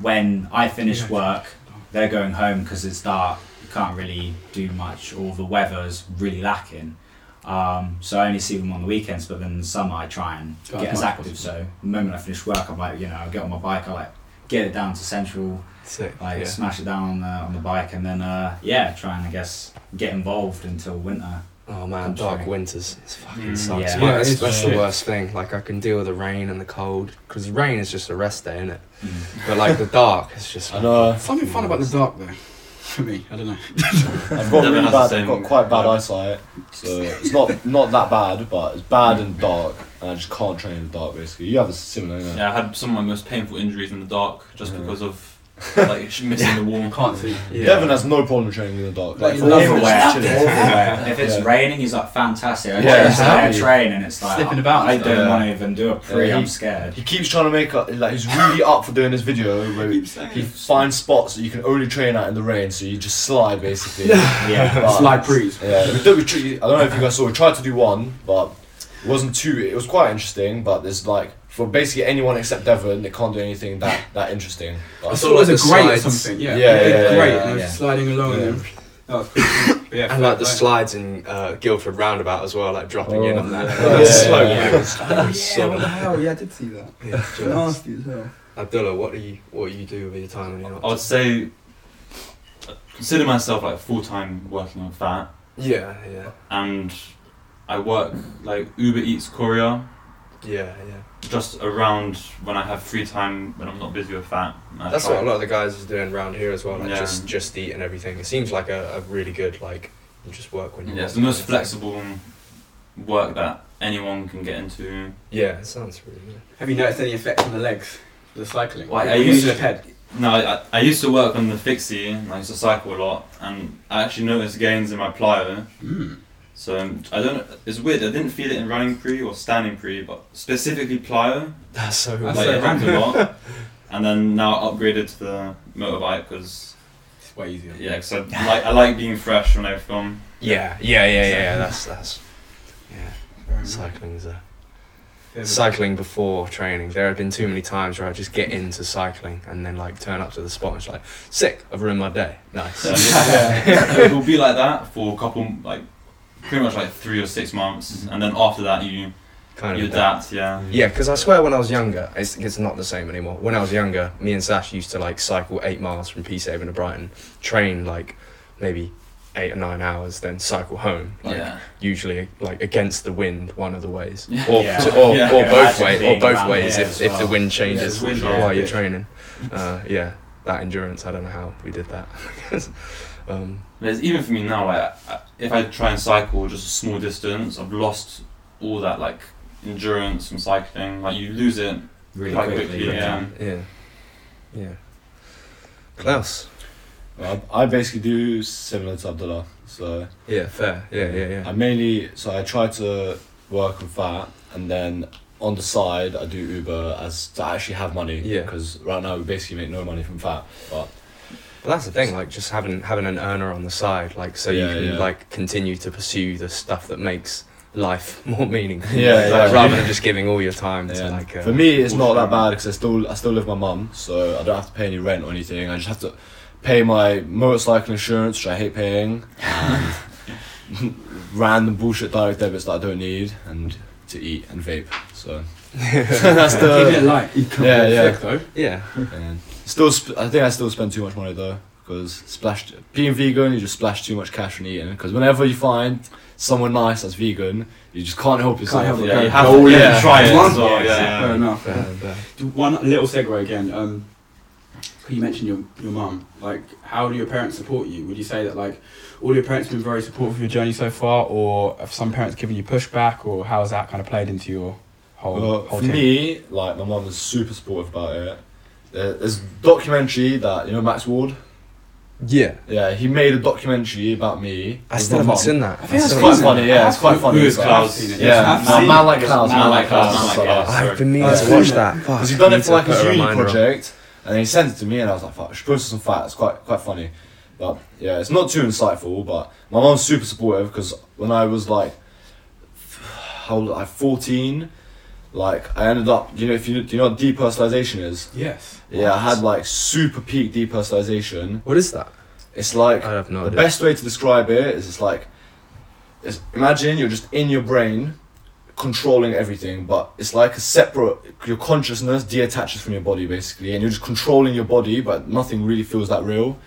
when I finish work, they're going home because it's dark. You can't really do much, or the weather's really lacking. Um, so I only see them on the weekends, but then in the summer I try and Go get as active. possible. So the moment I finish work, I'm like, you know, I get on my bike, I like get it down to central, Sick. like yeah. smash it down on the on the bike, and then uh, yeah, try and I guess get involved until winter. Oh man, I'm dark sorry. winters. It's fucking Mm, sucks. yeah. Yeah, that's it's that's the worst thing. Like I can deal with the rain and the cold because rain is just a rest day, isn't it? Mm. But like the dark, it's just. I know. Something fun about the dark though. For me, I don't know. (laughs) I've got really bad. I've got quite bad vibe. eyesight, so it's not not that bad, but it's bad and dark, and I just can't train in the dark. Basically, you have a similar. innit? Yeah, I had some of my most painful injuries in the dark just Yeah. because of like missing the wall. Can't see. Yeah. Devon has no problem training in the dark. Like, Like, for him, it's just chilling. everywhere. If it's Yeah. raining, he's like fantastic. I Yeah, just yeah, exactly. train and it's like Slipping oh, about I and don't stuff. want to even do a pre. Yeah, I'm scared. He keeps trying to make a, like he's really up for doing this video where he, he finds spots that you can only train at in the rain, so you just slide basically. Yeah. But- (laughs) Slide breeze. Yeah, we did, we tr- I don't know if you guys saw. We tried to do one, but it wasn't too. It was quite interesting, but there's like for basically anyone except Devon, they can't do anything that that interesting. I But, thought it was a the great or slides. something. Yeah, Yeah, yeah, yeah, great. yeah, and yeah. sliding along. Yeah. And that was cool. Yeah, And like the fair play. slides in uh, Guildford Roundabout as well, like dropping in Oh, on that. (laughs) yeah. That slow Yeah. moves. Oh, yeah, So- what the hell? Yeah, I did see that. (laughs) Yeah, just- Nasty as hell. Abdullah, what do you what do you do with your time when you're not? I would say consider myself like full time working on Phat, yeah, yeah, and I work like Uber Eats courier yeah, yeah. just around when I have free time when I'm not busy with that. I That's try- what a lot of the guys are doing around here as well. Like Yeah. just just eat and everything. It seems like a, a really good like you just work when you. Yeah, it's the most kind flexible work that anyone can get into. Yeah, it sounds really good. Have you noticed any effects on the legs? for The cycling. Well, I Or used the to- head. No, I, I used to work on the fixie. and I used to cycle a lot, and I actually noticed gains in my plyo. Mm. So um, I don't. It's weird. I didn't feel it in running pre or standing pre, but specifically plyo. That's so That's like so it helped a random. lot. (laughs) And then now upgraded to the motorbike because It's way easier. yeah, because I like I like being fresh when I film. Yeah, yeah, yeah, yeah. yeah, That's that's yeah. Very nice. Cycling's a Yeah, cycling before training. There have been too many times where I just get into cycling and then like turn up to the spot and it's like, sick, I've ruined my day. Nice. (laughs) (laughs) it will be like that for a couple, like pretty much like three or six months, and then after that you kind you of adapt. Yeah. Yeah, because I swear when I was younger, it's, it's not the same anymore. When I was younger, me and Sash used to like cycle eight miles from Peacehaven to Brighton, train like maybe eight or nine hours, then cycle home. Like, yeah. Usually like against the wind one of the ways, Yeah. or Yeah. to- or, Yeah. or both ways, or both ways if, as if the wind changes Yeah, wind, while you're training. Uh, yeah, that endurance. I don't know how we did that. (laughs) um, There's even for me now, like I- if I try and cycle just a small distance, I've lost all that like endurance from cycling. Like you lose it Really quite quickly. quickly. yeah. yeah. yeah, yeah. Klaus. Well, I I basically do similar to Abdullah. So Yeah, fair. Yeah, yeah, yeah. I mainly so I try to work on Phat, and then on the side I do Uber as to actually have money. Yeah. Because right now we basically make no money from Phat, but But that's the thing, like just having having an earner on the side, like so Yeah, you can yeah. like continue to pursue the stuff that makes life (laughs) more meaningful. Yeah, Like, yeah. rather than just giving all your time to like. Uh, For me, it's not that bad because I still I still live with my mum, so I don't have to pay any rent or anything. I just have to pay my motorcycle insurance, which I hate paying, and (laughs) random bullshit direct debits that I don't need, and to eat and vape. So (laughs) that's Keeping it light. You can Yeah, yeah. Thick, though. Yeah, and still. Sp- I think I still spend too much money though because splashed being vegan, you just splash too much cash on eating. Because whenever you find someone nice that's vegan, you just can't help yourself. help it, Yeah, Yeah, you have to, you have yeah. to try it One- as well. Fair Yeah. enough. fair, fair. One little segue again. Um, 'cause you mentioned your your mum. Like, how do your parents support you? Would you say that like all your parents have been very supportive of your journey so far, or have some parents given you pushback, or how has that kind of played into your whole Well, whole for thing? me, like my mum was super supportive about it. There- There's a documentary that you know Max Ward. Yeah, Yeah, he made a documentary about me. I still haven't seen that. I think It's quite seen funny. Yeah, it's quite funny. Who is But- Klaus? I've seen it. Yeah, I've man, seen like Klaus, man like Klaus. Man like stuff Klaus. like that. I've been meaning Uh, to watch that. Fuck, Because he done it for like his uni project, and he sent it to me, and I was like, "Fuck, I should post some facts." It's quite quite funny, but yeah, it's not too insightful. But my mom's super supportive because when I was like, (sighs) how old? I fourteen, like I ended up. You know, if you do you know what depersonalization is? Yes. Yeah, I had like super peak depersonalization. What is that? It's like I have no the idea. best way to describe it is it's like, it's, imagine you're just in your brain, controlling everything, but it's like a separate. Your consciousness detaches from your body basically, and you're just controlling your body, but nothing really feels that real.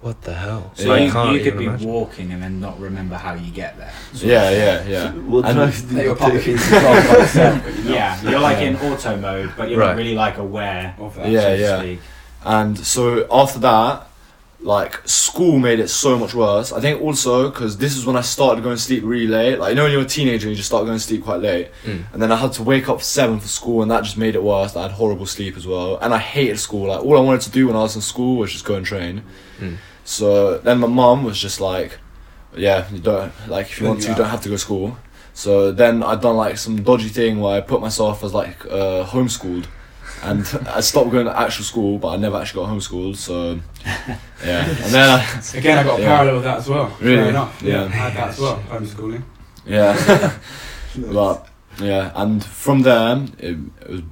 What the hell? So So you, you could even be imagine. walking and then not remember how you get there. Yeah, yeah, yeah. (laughs) What And- drugs do That you you're part of take? the club by yourself, but you're not. Yeah, you're like in auto mode, but you're Right. not really like aware. Of that. Yeah, so to yeah. speak. And so after that, like school made it so much worse. I think also because this is when I started going to sleep really late. Like you know when you're a teenager, you just start going to sleep quite late. Mm. And then I had to wake up for seven for school, and that just made it worse. I had horrible sleep as well, and I hated school. Like all I wanted to do when I was in school was just go and train. Mm. So then my mom was just like, "Yeah, you don't like if you want to, you don't have to go to school." So then I'd done like some dodgy thing where I put myself as like uh, homeschooled, and (laughs) I stopped going to actual school, but I never actually got homeschooled. So (laughs) yeah, and then I, Again, I got a Yeah. parallel with that as well. Really? Fair enough. Yeah, Yeah. I had that as well. Homeschooling. yeah, (laughs) but yeah, and from there it, it was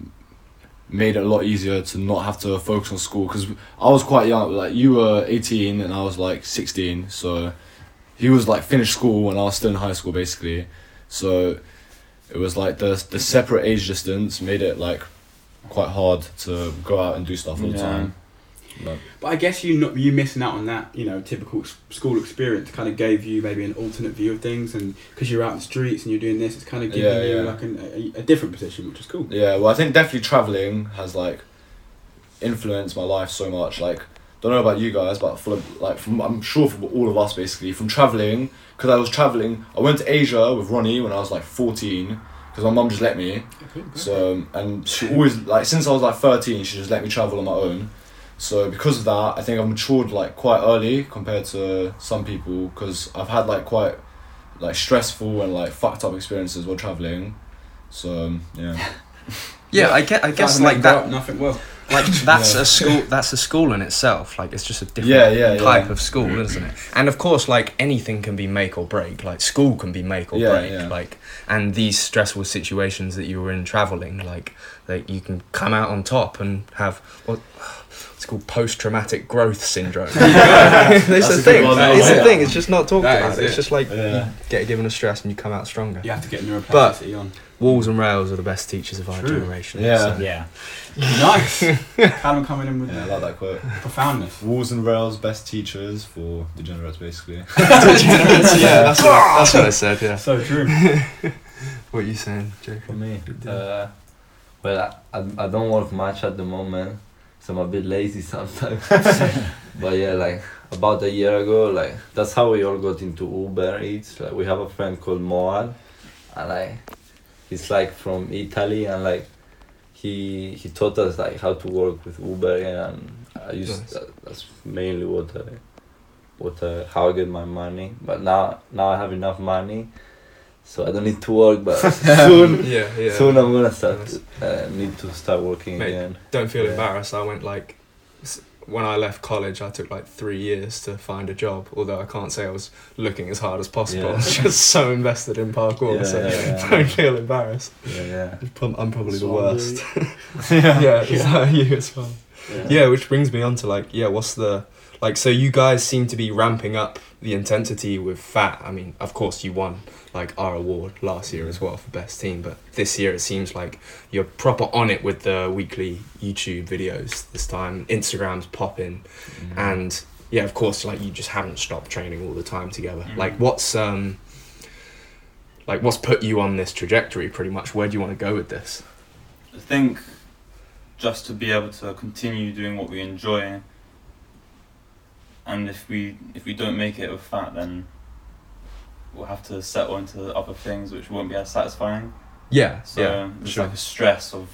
made it a lot easier to not have to focus on school because I was quite young. Like you were eighteen and I was like sixteen, so he was like finished school when I was still in high school basically. So it was like the the separate age distance made it like quite hard to go out and do stuff all the Yeah. time. But But I guess you not you missing out on that, you know, typical school experience kind of gave you maybe an alternate view of things, and because you're out in the streets and you're doing this, it's kind of giving Yeah, you yeah. like an, a, a different position, which is cool. Yeah, well, I think definitely traveling has like influenced my life so much. Like, don't know about you guys, but for like, from I'm sure for all of us basically, from traveling, because I was traveling, I went to Asia with Ronnie when I was like fourteen, because my mum just let me. So um, and she always like since I was like thirteen, she just let me travel on my own. So because of that, I think I've matured like quite early compared to some people because I've had like quite like stressful and like fucked up experiences while traveling. So yeah. (laughs) Yeah, I get. I guess like make that. Nothing well. Like (laughs) that's Yeah. a school. That's a school in itself. Like it's just a different Yeah, yeah, yeah. type of school, isn't it? And of course, like anything can be make or break. Like school can be make or Yeah, break. yeah. Like and these stressful situations that you were in traveling, like that you can come out on top and have what. It's called post-traumatic growth syndrome. (laughs) (laughs) it's That's a a thing. one, It's yeah. a thing. It's just not talked That about. is It's just like Yeah. you get given a stress and you come out stronger. You have to get But- on. Walls and rails are the best teachers of our True. generation. Yeah. so- Yeah. Nice. (laughs) Callum coming in with Yeah, I like that quote. profoundness. Walls and rails, best teachers for degenerates, basically. degenerates, yeah, that's what, that's what I said. Yeah. So true. What are you saying, Jacob? For me, uh, well, I, I, I don't work much at the moment, so I'm a bit lazy (laughs) sometimes. (laughs) but yeah, like about a year ago, like that's how we all got into Uber Eats. Like we have a friend called Moad, and like he's like from Italy, and like he he taught us like how to work with Uber, and I used Nice. that, that's mainly what I, what I, how I get my money. But now now I have enough money. So I don't need to work, but (laughs) soon (laughs) Yeah, yeah. Soon I'm gonna start. Nice. Uh, need to start working Mate, again. Don't feel Yeah. embarrassed. I went like when I left college, I took like three years to find a job. Although I can't say I was looking as hard as possible. Yeah. I was (laughs) just so invested in parkour. Yeah, so yeah, yeah. don't feel embarrassed. Yeah, yeah. Prob- I'm probably the worst. yeah. yeah, is that you as well? Yeah, which brings me on to like, yeah, what's the like? So you guys seem to be ramping up the intensity with Phat. I mean, of course, you won like our award last year as well for best team, but this year it seems like you're proper on it with the weekly YouTube videos. This time, Instagram's popping, Mm. and yeah, of course, like you just haven't stopped training all the time together. Mhm. Like, what's um, like what's put you on this trajectory? Pretty much, where do you want to go with this? I think just to be able to continue doing what we enjoy, and if we if we don't make it with that, then we'll have to settle into other things which won't be as satisfying. Yeah, So yeah, there's sure. like a stress of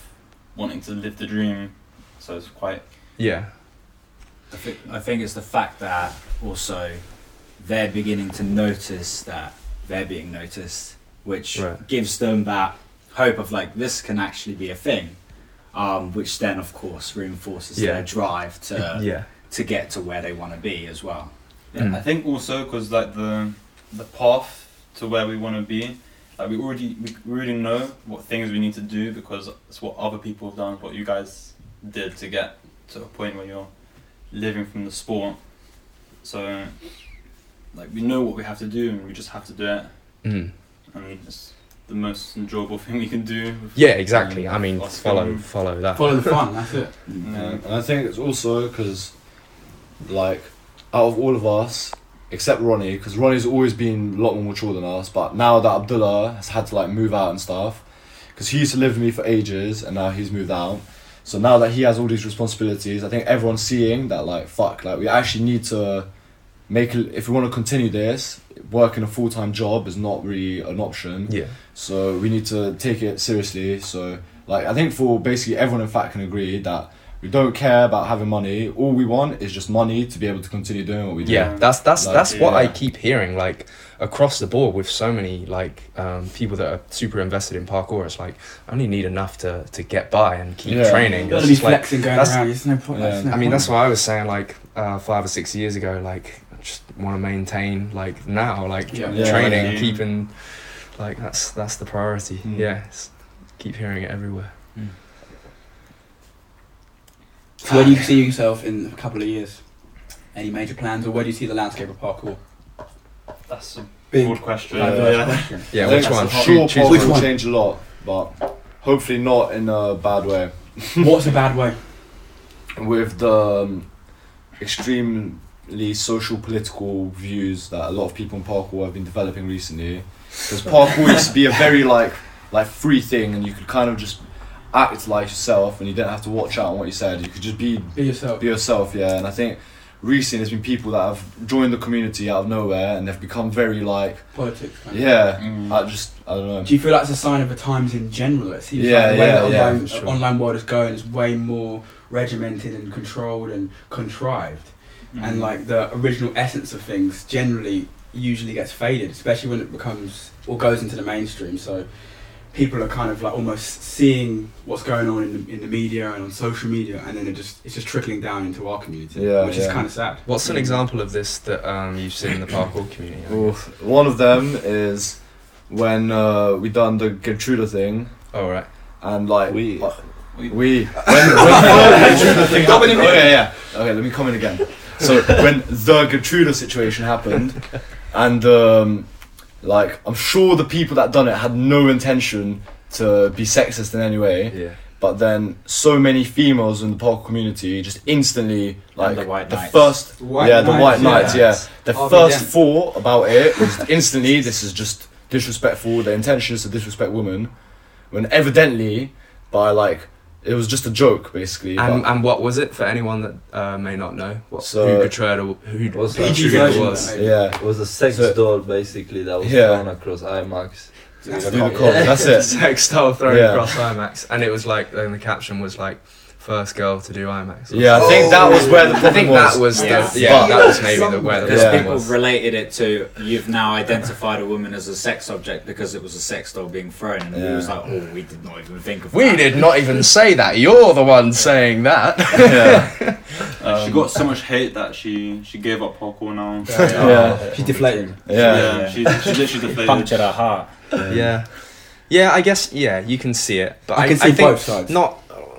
wanting to live the dream. So it's quite yeah, I think, I think it's the fact that also they're beginning to notice that they're being noticed, which Right. gives them that hope of like this can actually be a thing, um, which then of course reinforces Yeah. their drive to (laughs) yeah, to get to where they want to be as well. Yeah, Mm. I think also because like the the path to where we want to be, like we already we already know what things we need to do because it's what other people have done, what you guys did to get to a point where you're living from the sport. So like we know what we have to do and we just have to do it, mm. and it's the most enjoyable (laughs) thing we can do. yeah, exactly. I mean, follow film. follow that. Follow the fun. That's it. (laughs) Yeah, and I think it's also because, like, out of all of us, except Ronnie, because Ronnie's always been a lot more mature than us, but now that Abdullah has had to like move out and stuff, because he used to live with me for ages and now he's moved out. So now that he has all these responsibilities, I think everyone's seeing that like fuck, like we actually need to make if we want to continue this, working a full time job is not really an option. Yeah, So we need to take it seriously. So like I think for basically everyone in fact can agree that we don't care about having money. All we want is just money to be able to continue doing what we do. yeah. That's that's Like, that's what I keep hearing like across the board with so many like um, people that are super invested in parkour. It's like I only need enough to to get by and keep Yeah. training. Gotta It's be just like flexing going that's- around. There's no point. Yeah. there's no I mean, point. that's what I was saying like uh, five or six years ago. Like, I just want to maintain like now, like Yeah. Yeah. training, Yeah. keeping like that's that's the priority. Mm. Yeah, keep hearing it everywhere. So where do you see yourself in a couple of years? Any major plans, or where do you see the landscape of parkour? That's a Big, broad question. diverse Yeah. question. Yeah, (laughs) which one? Sure, Choose- choose Paul Which will change a lot, but hopefully not in a bad way. (laughs) What's a bad way? With the um, extremely social political views that a lot of people in parkour have been developing recently, because parkour used to be a very like like free thing, and you could kind of just act like yourself, and you didn't have to watch out on what you said. You could just be Be yourself. be yourself, yeah. And I think recently there's been people that have joined the community out of nowhere, and they've become very like Politics. Kind of. yeah. Mm. I just I don't know. Do you feel that's a sign of the times in general? It seems Yeah, like the way yeah, the yeah, online, for sure. online world is going is way more regimented and controlled and contrived. Mm. And like the original essence of things generally usually gets faded, especially when it becomes or goes into the mainstream. So people are kind of like almost seeing what's going on in the, in the media and on social media, and then it just it's just trickling down into our community, Yeah, which is kind of sad. What's an example of this that um, you've seen in the parkour community? I. One of them is when uh, we done the Gertruda thing, Oh right. and like We. uh, we (laughs) when, when the Gertruda thing happened. Oh yeah, yeah. Okay, let me come in again. So when the Gertruda situation happened, and um, like I'm sure the people that done it had no intention to be sexist in any way, Yeah. but then so many females in the parkour community just instantly like the White Knights. first White yeah the white Knights, knights yeah. yeah, the Oh, first yeah. thought about it was instantly this is just disrespectful the intention is to disrespect women when evidently by like it was just a joke basically And, and what was it for anyone that uh, may not know? What, So- who Gertruda, who Was PG Gertruda version, was? yeah It was a sex So- doll basically that was Yeah. thrown across IMAX. That's Do the the cop. cop, that's (laughs) it Sex doll thrown Yeah. across IMAX, and it was like, then the caption was like, first girl to do IMAX. yeah I think that was where the I think was that was Yeah. the yeah, But- that was maybe the where the Because Yeah. problem people was. related it to you've now identified a woman as a sex object because it was a sex doll being thrown, and we Yeah. was like, oh, we did not even think of We that. did not even say that. You're the one saying that. (laughs) yeah Like, she got so much hate that she she gave up parkour now. yeah She deflated. yeah Yeah, she, she literally deflated. Punctured her heart. yeah, yeah. I guess yeah, you can see it, but I I, can see I think both sides. Not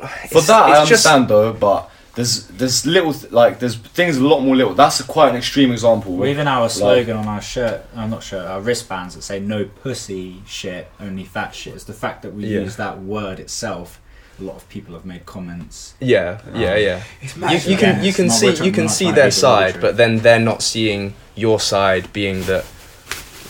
for it's- that I it's just- understand though but there's there's little like there's things a lot more little that's quite an extreme example Well, even our slogan on our shirt, I'm not sure, our wristbands that say "No pussy shit, only fat shit." It's the fact that we Yeah. use that word itself. A lot of people have made comments. Yeah, yeah, um, yeah. You, you can you can see you can see their side, but then they're not seeing your side, being that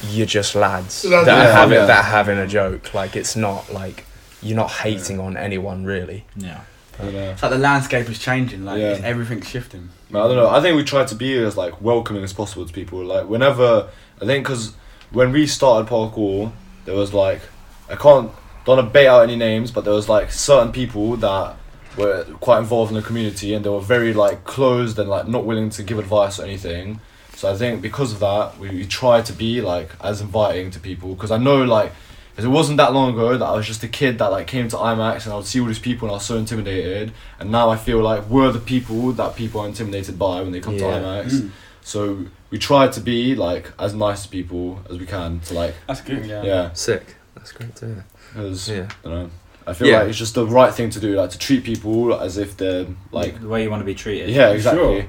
you're just lads Lads, that yeah, having yeah. that having a joke. Like it's not like you're not hating on anyone really. Yeah. I don't. It's like the landscape is changing. Like Yeah. it's, everything's shifting. I don't know. I think we try to be as like welcoming as possible to people. Like whenever I think because when we started parkour, there was like I can't don't want to bait out any names, but there was like certain people that were quite involved in the community and they were very like closed and like not willing to give advice or anything. So I think because of that, we, we try to be like as inviting to people because I know like. 'Cause it wasn't that long ago that I was just a kid that like came to IMAX and I would see all these people and I was so intimidated and now I feel like we're the people that people are intimidated by when they come to IMAX. Mm. So we try to be like as nice to people as we can to like That's good. Yeah. yeah. Sick. That's great to hear. 'cause, Yeah. I don't know. I feel Yeah. like it's just the right thing to do, like to treat people as if they're like the way you want to be treated. yeah, exactly. Sure.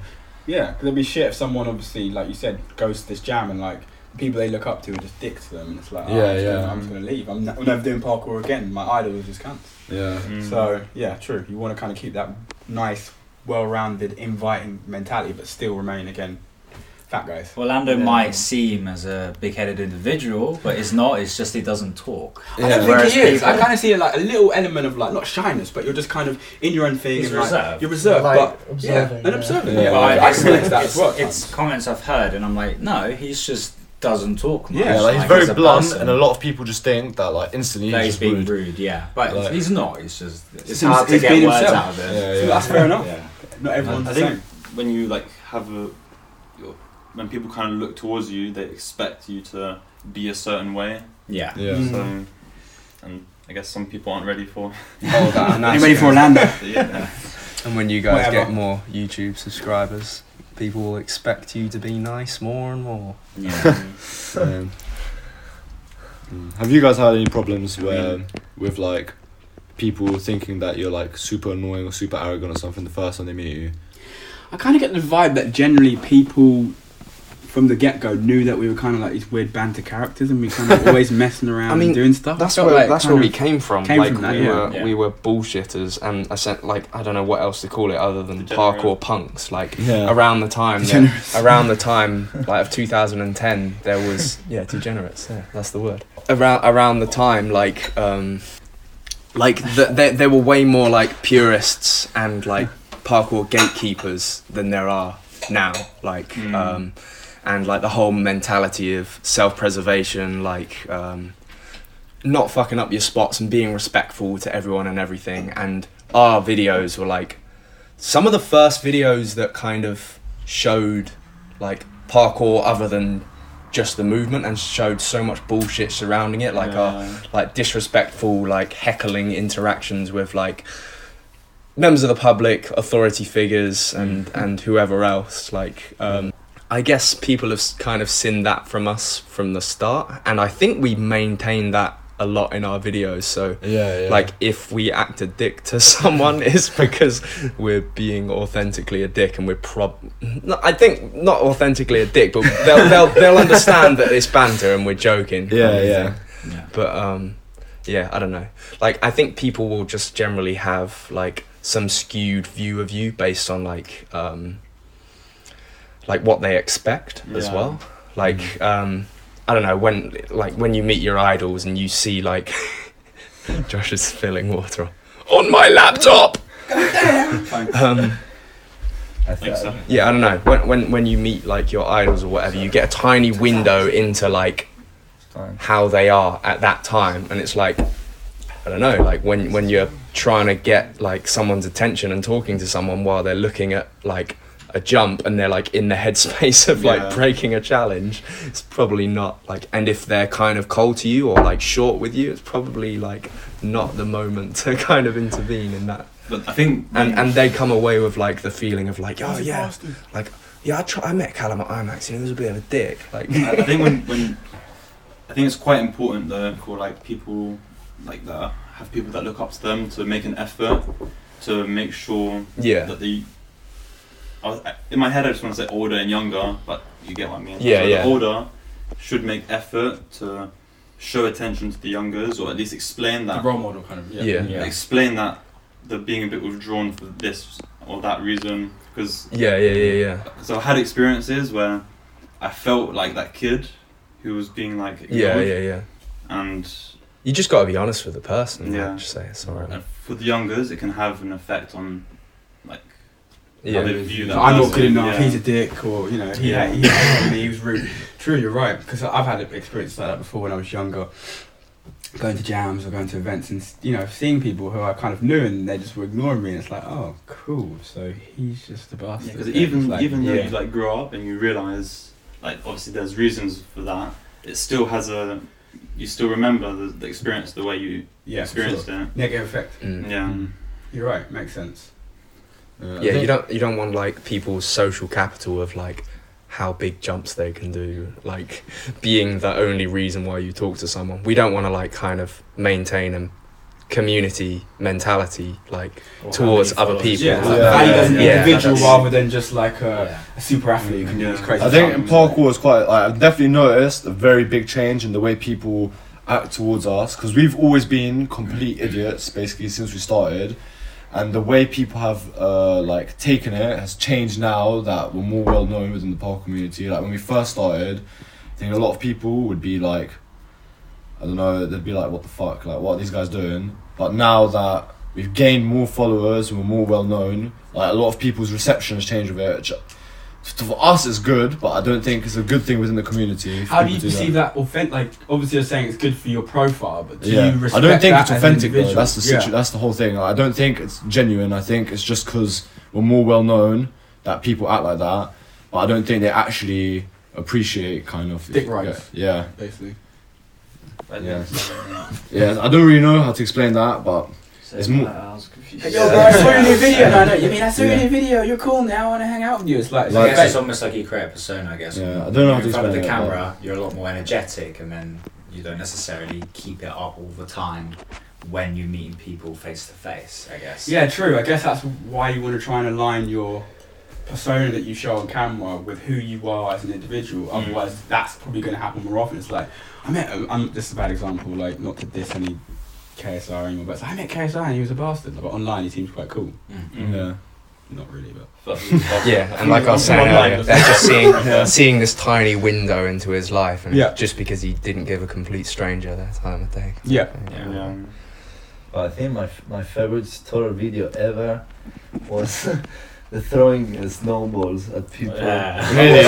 Yeah, because it'd be shit if someone obviously, like you said, goes to this jam and like the people they look up to are just dicks to them, and it's like, oh, Yeah, I'm yeah. Gonna, I'm just gonna leave. I'm, ne- I'm never doing parkour again. My idol was just cunts. Yeah. Mm. So yeah, true. You want to kind of keep that nice, well-rounded, inviting mentality, but still remain again Phat guys. Orlando Yeah. might seem as a big-headed individual, but it's not. It's just he doesn't talk. I don't Yeah. think he is. I kind of see like a little element of like not shyness, but you're just kind of in your own thing. He's and, like. You're reserved, Like, but observing, yeah, and yeah. observing. Yeah. Yeah, But I, I- I can relate to that as well. it's comments I've heard, and I'm like, no, he's just doesn't talk much. Yeah, Yeah, like he's Like, very as blunt, person. and a lot of people just think that like instantly that he's he's just being rude. rude. Yeah, but Like- he's not. It's just it's He's- hard to he's get words himself. out of Yeah, it. yeah. So that's fair enough. Yeah. Not everyone's I the think same. when you like have a, your, when people kind of look towards you, they expect you to be a certain way. Yeah. Yeah. Mm. So, and I guess some people aren't ready for. (laughs) Oh, that, (laughs) and Are you ready for good. Orlando? yeah. And when you guys Whatever. get more YouTube subscribers, people will expect you to be nice more and more. Yeah. (laughs) (laughs) Um, mm. Have you guys had any problems where with like people thinking that you're like super annoying or super arrogant or something the first time they meet you? I kind of get the vibe that generally people from the get go knew that we were kind of like these weird banter characters and we kind of always (laughs) messing around I mean, and doing stuff. That's where like that's where we came from. came like from that, we yeah. were Yeah. we were bullshitters, and I said like I don't know what else to call it other than parkour punks. Like Yeah. around the time that, around the time like of 2010 there was yeah degenerates yeah that's the word around around the time like um like the, there, there were way more like purists and like parkour gatekeepers than there are now like Mm. um and like the whole mentality of self-preservation like um not fucking up your spots and being respectful to everyone and everything and our videos were like some of the first videos that kind of showed like parkour other than just the movement and showed so much bullshit surrounding it, like our like disrespectful, like heckling interactions with like members of the public, authority figures, and and whoever else. Like, um, I guess people have kind of seen that from us from the start, and I think we maintain that a lot in our videos. So. Yeah, yeah. Like if we act a dick to (laughs) someone, it's because we're being authentically a dick, and we're prob. No, I think not authentically a dick, but they'll (laughs) they'll they'll understand that it's banter and we're joking. Yeah, yeah. Yeah. But um, yeah, I don't know. Like I think people will just generally have like some skewed view of you based on like um, like what they expect as well. Like um, I don't know when like when you meet your idols and you see like (laughs) Josh is spilling water on my laptop. (laughs) um, I think- so. yeah, I don't know. When when when you meet like your idols or whatever, you get a tiny window into like how they are at that time and it's like i don't know like when when you're trying to get like someone's attention and talking to someone while they're looking at like a jump and they're like in the headspace of like Yeah. breaking a challenge it's probably not like and if they're kind of cold to you or like short with you it's probably like not the moment to (laughs) kind of intervene in that. But I think and and they come away with like the feeling of like oh yeah like yeah I, try, I met Callum at IMAX and he was a bit of a dick like I I think when, when I think it's quite important though for like people like that have people that look up to them to make an effort to make sure yeah. that the I was, in my head I just want to say older and younger, but you get what I mean. Yeah, so yeah. The older should make effort to show attention to the youngers, or at least explain The that. role model kind of. Yeah. Yeah. Yeah. Explain that they're being a bit withdrawn for this or that reason, because yeah yeah yeah yeah so I had experiences where I felt like that kid who was being like Yeah, ignored, yeah, yeah. and You just got to be honest with the person. Yeah. Yeah. Just say it's alright. for the youngers it can have an effect on like Yeah. how they view that. So I'm not good enough. yeah. He's a dick, or you know, he Yeah. he, hated me, he was rude. True, you're right. Because I've had experiences like that before when I was younger, going to jams or going to events, and you know, seeing people who I kind of knew and they just were ignoring me, and it's like, oh, cool. So he's just a bastard. because It's even like, even though yeah. you like grow up and you realize like obviously there's reasons for that it still has a you still remember the, the experience the way you yeah, experienced sure. it negative effect. Mm. yeah Mm. You're right. Makes sense. Yeah, Yeah, you don't you don't want like people's social capital of like how big jumps they can do, like being the only reason why you talk to someone. We don't want to like kind of maintain a community mentality like Or towards other people. you Yeah, like Yeah, yeah, as an yeah. individual Yeah. rather than just like a, Yeah. a super athlete who can do Yeah. these crazy. I think in things. parkour is quite. Like, I've definitely noticed a very big change in the way people act towards us because we've always been complete idiots basically since we started, and the way people have uh, like taken it has changed now that we're more well known within the park community. Like when we first started, I think a lot of people would be like, I don't know, they'd be like, "What the fuck? Like, what these guys doing?" But now that we've gained more followers and we're more well known, like a lot of people's reception has changed with it. Which for us it's good, but I don't think it's a good thing within the community. if How do people you perceive that? authentic? Like, obviously, you're saying it's good for your profile, but do yeah, you respect I don't think that it's authentic though. That's the situ- That's the whole thing. Like, I don't think it's genuine. I think it's just because we're more well known that people act like that, but I don't think they actually appreciate kind of Dick rights. Yeah, basically. Yeah. (laughs) yeah. I don't really know how to explain that, but So, It's more- I was confused. Hey, yo, bro, I saw your new video. No, no, you mean I saw your Yeah. new video? You're cool now. I want to hang out with you. It's like, So I guess it's almost like you create a persona, I guess. Yeah, I don't know how in to front of the explain it, camera, you're a lot more energetic, and then you don't necessarily keep it up all the time when you're meeting people face to face. I guess. yeah, true. I guess that's why you want to try and align your persona that you show on camera with who you are as an individual. Mm. Otherwise, that's probably going to happen more often. It's like I met. I'm, this is a bad example. Like not to diss any KSR anymore, but it's like, I met KSR and he was a bastard. But online, he seems quite cool. Mm. yeah. Not really, but (laughs) But (laughs) Yeah, and like I was saying earlier, they're (laughs) just seeing seeing this tiny window into his life, and Yeah. just because he didn't give a complete stranger their time of day. yeah. Yeah. yeah. Well, I think my f- my favorite story video ever was the throwing uh, snowballs at people. Yeah. Really,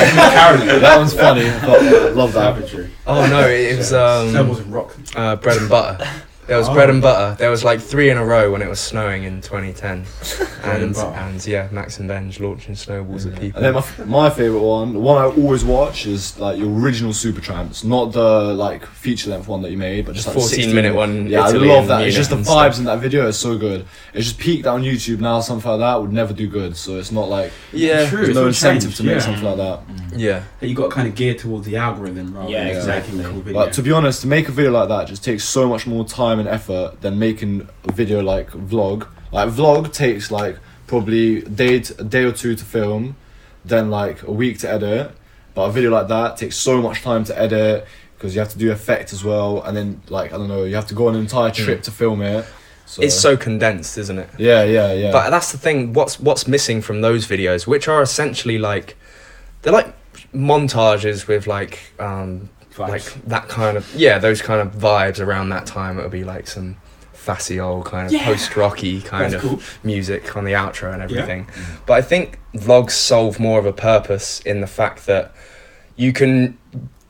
that one's funny. I I love that. Savagery. Oh no, it was um, Snowballs and rock. uh, bread and butter. There was Oh. bread and butter. There was like three in a row when it was snowing in 2010, (laughs) and and and yeah, Max and Benj launching snowballs at people. And then my, my favorite one, the one I always watch is like your original Supertramps, not the like feature length one that you made, but just like the 14 16 minute one. Yeah, Italy I love that. It's just the vibes stuff. in that video is so good. It's just peaked on YouTube now. Something like that would never do good. So it's not like Yeah, True. there's no incentive changed, to make yeah. something like that. Mm. yeah. You got kind of geared towards the algorithm rather Yeah, than exactly. making cool video. But to be honest, to make a video like that just takes so much more time and effort than making a video like vlog. Like vlog takes like probably a day, t- a day or two to film, then like a week to edit. But a video like that takes so much time to edit because you have to do effect as well, and then like I don't know, you have to go on an entire trip to film it. So, It's so condensed, isn't it? yeah, yeah, yeah. But that's the thing. What's what's missing from those videos, which are essentially like, they're like montages with like um. Like that kind of yeah those kind of vibes around that time. It would be like some fussy old kind of Yeah. post rocky kind That's of cool. music on the outro and everything. Mm. But I think vlogs solve more of a purpose in the fact that you can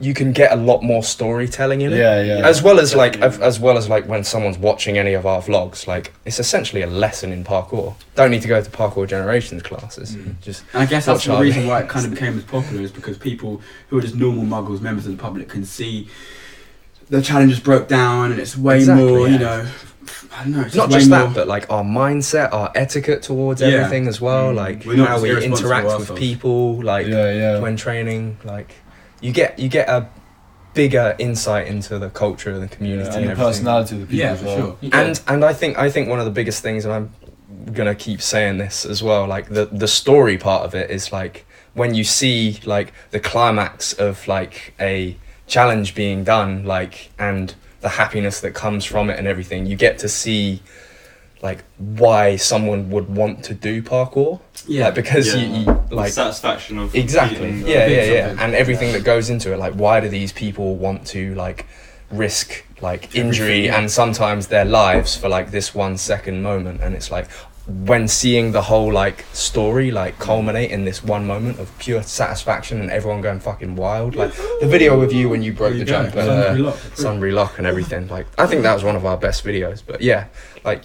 you can get a lot more storytelling in it yeah, yeah. as well as like Definitely. as well as like when someone's watching any of our vlogs like it's essentially a lesson in parkour don't need to go to parkour generations classes Mm. just And I guess that's the reason (laughs) why it kind of became as popular is because people who are just normal muggles, members of the public, can see the challenges broke down and it's way Exactly, more, you know, I don't know. It's not way just more, that but like our mindset our etiquette towards Yeah. everything as well Mm. like We're how we interact with people like yeah, yeah. when training like you get you get a bigger insight into the culture of the community and and the everything. personality of the people yeah, as for well. sure. and and I think I think one of the biggest things, and I'm gonna keep saying this as well, like the the story part of it is like when you see like the climax of like a challenge being done, like and the happiness that comes from it and everything, you get to see like why someone would want to do parkour. Yeah, like, because Yeah. you, you The like satisfaction of exactly completing yeah yeah yeah and everything that goes into it like why do these people want to like risk like injury Everything, yeah. and sometimes their lives for like this one second moment and it's like when seeing the whole like story like culminate in this one moment of pure satisfaction and everyone going fucking wild like the video of you when you broke There you the go. jump at Sunbury uh, Sunbury Lock and everything like I think that was one of our best videos but yeah like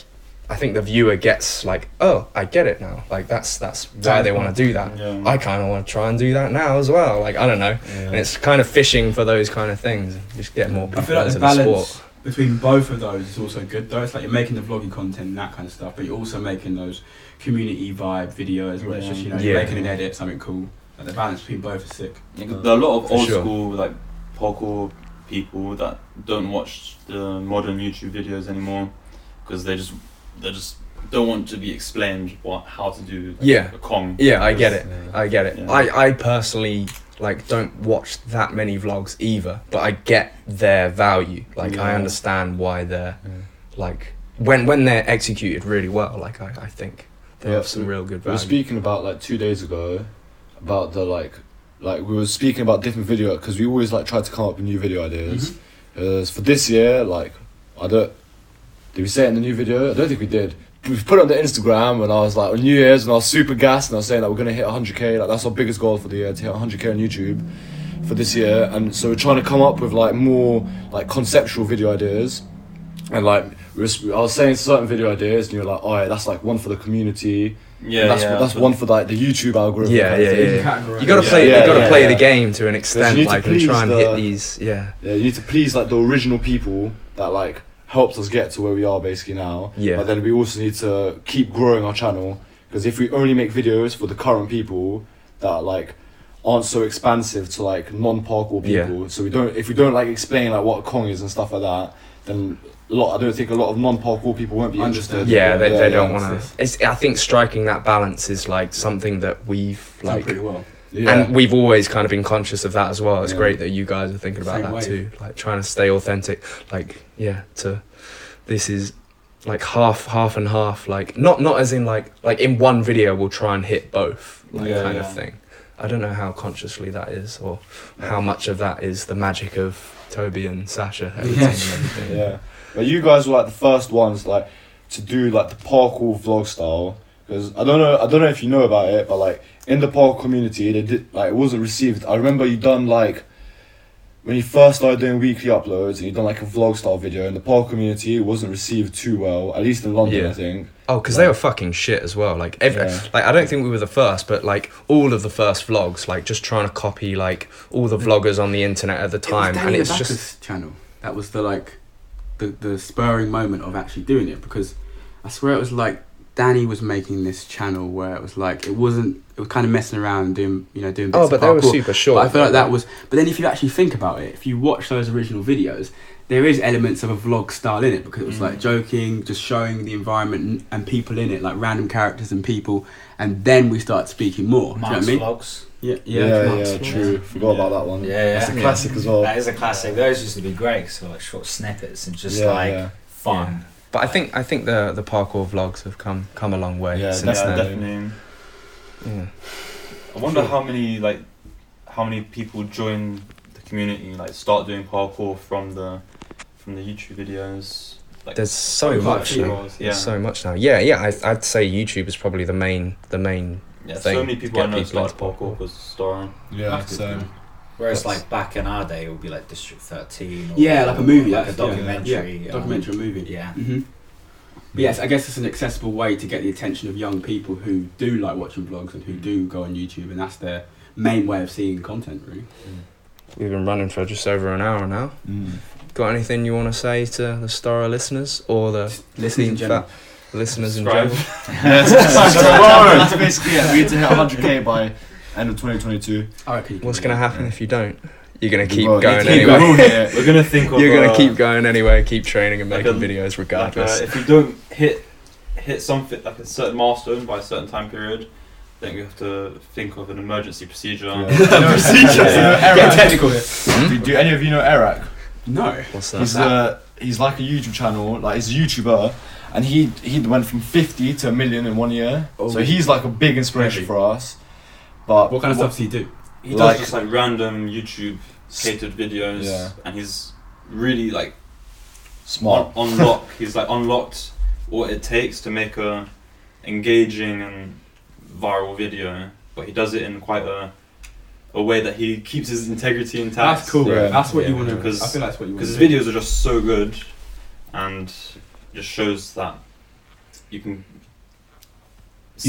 I think the viewer gets like oh I get it now like that's that's why they want to do that Yeah. I kind of want to try and do that now as well. Like I don't know, and it's kind of fishing for those kind of things. Just get more I people feel like into the the, balance sport. between both of those is also good though. It's like you're making the vlogging content and that kind of stuff, but you're also making those community vibe videos where it's just you know you're Yeah. making an edit, something cool. Like the balance between both is sick. Yeah, 'cause there are a lot of For old sure. school like parkour people that don't watch the modern YouTube videos anymore because they just they just don't want to be explained what how to do like, Yeah. a Kong. Yeah, I get it. Yeah. I get it. Yeah. I I personally like don't watch that many vlogs either, but I get their value. Like I understand why they're Yeah. like when when they're executed really well. Like I, I think they Yeah, have some real good value. We were speaking about like two days ago about the like like we were speaking about different video because we always like try to come up with new video ideas. Mm-hmm. As for this year, like I don't. Did we say it in the new video? I don't think we did. We put it on the Instagram and I was like on New Year's and I was super gassed and I was saying that we're gonna hit 100k. Like that's our biggest goal for the year to hit 100k on YouTube for this year. And so we're trying to come up with like more like conceptual video ideas. And like we was, I was saying certain video ideas and you're like, oh yeah, that's like one for the community. yeah, that's yeah. that's one for like the YouTube algorithm. Yeah, kind of yeah, yeah. You gotta play. yeah, you gotta yeah, play yeah. the game to an extent, like and try and the- hit these. Yeah, Yeah, you need to please like the original people that like helped us get to where we are basically now. Yeah. But then we also need to keep growing our channel because if we only make videos for the current people that like aren't so expansive to like non-parkour Yeah. people, so we don't if we don't like explain like what a Kong is and stuff like that, then a lot I don't think a lot of non-parkour people won't be Understand. interested. yeah, they, they don't yeah. want to. I think striking that balance is like something that we've Done like pretty well. Yeah. and we've always kind of been conscious of that as well. It's Yeah. great that you guys are thinking about Same that way. too, like trying to stay authentic. Like yeah, to this is like half half and half. Like not not as in like like in one video we'll try and hit both like Yeah, kind of thing. I don't know how consciously that is or how much of that is the magic of Toby and Sasha (laughs) Yeah. and everything. Yeah, but you guys were like the first ones like to do like the parkour vlog style because I don't know I don't know if you know about it, but like in the parkour community they did like it wasn't received. I remember you done like when you first started doing weekly uploads and you done like a vlog style video and the park community it wasn't received too well, at least in London, Yeah. I think. Oh, because they were fucking shit as well. Like, every, Yeah. like I don't think we were the first, but like all of the first vlogs, like just trying to copy like all the vloggers on the internet at the time, it was and it's Rebecca's just channel. That was the like, the the spurring moment of actually doing it because I swear it was like Danny was making this channel where it was like it wasn't it was kind of messing around and doing you know doing bits oh, of but they were parkour. super short. But I feel like that was. But then if you actually think about it, if you watch those original videos, there is elements of a vlog style in it because it was Mm. like joking, just showing the environment and, and people in it, like random characters and people, and then we start speaking more. Do you know what I mean? vlogs. Yeah, Yeah, yeah, yeah, true. vlogs. Forgot about that one. Yeah, yeah. That's a Yeah. classic as well. That is a classic. Those used to be great because like short snippets and just Yeah, like yeah. fun. But I think I think the the parkour vlogs have come come a long way Yeah, since yeah, then. definitely. Yeah. I wonder how many like how many people join the community, like start doing parkour from the from the YouTube videos. Like There's so much yeah. now. yeah, There's so much now. Yeah, yeah. I, I'd say YouTube is probably the main the main. yeah. thing So many people I get know people started into parkour because Star. Yeah, That's good, same. Whereas That's- like back in our day, it would be like District Thirteen. Or Yeah, like a movie, like a that's- yeah, documentary. Yeah, um, documentary movie. Yeah. hmm But yes, I guess it's an accessible way to get the attention of young people who do like watching vlogs and who do go on YouTube, and that's their main way of seeing content. Really. We've been running for just over an hour now. Mm. Got anything you want to say to the Stora listeners or the Listeners in Team general. Listeners in Subscribe. general? (laughs) (laughs) That's (laughs) basically it. We need to hit 100k by end of 2022. I reckon What's going to that. happen if you don't? You're going to keep will. going Keep anyway. going, yeah. We're gonna think of. You're going uh, to keep going anyway, keep training and like making a- videos Like, uh, regardless. if we don't hit hit something like a certain milestone by a certain time period, then we have to think of an emergency procedure. Yeah. Procedure. you know Get Airrack? technical here. Do, do any of you know Airrack? No. What's that? He's uh, he's like a YouTube channel, like he's a YouTuber, and he he went from 50 to a million in one year. Oh. So he's like a big inspiration Heavy. for us. But What kind of stuff does he do? He does just like random YouTube catered videos, Yeah. and he's really like Smart. on, unlock. (laughs) he's like unlocked what it takes to make a engaging and viral video, but he does it in quite a a way that he keeps his integrity intact. That's cool. Yeah. That's what you want to. Because- I feel like that's what you want. because to his videos are just so good, and just shows that you can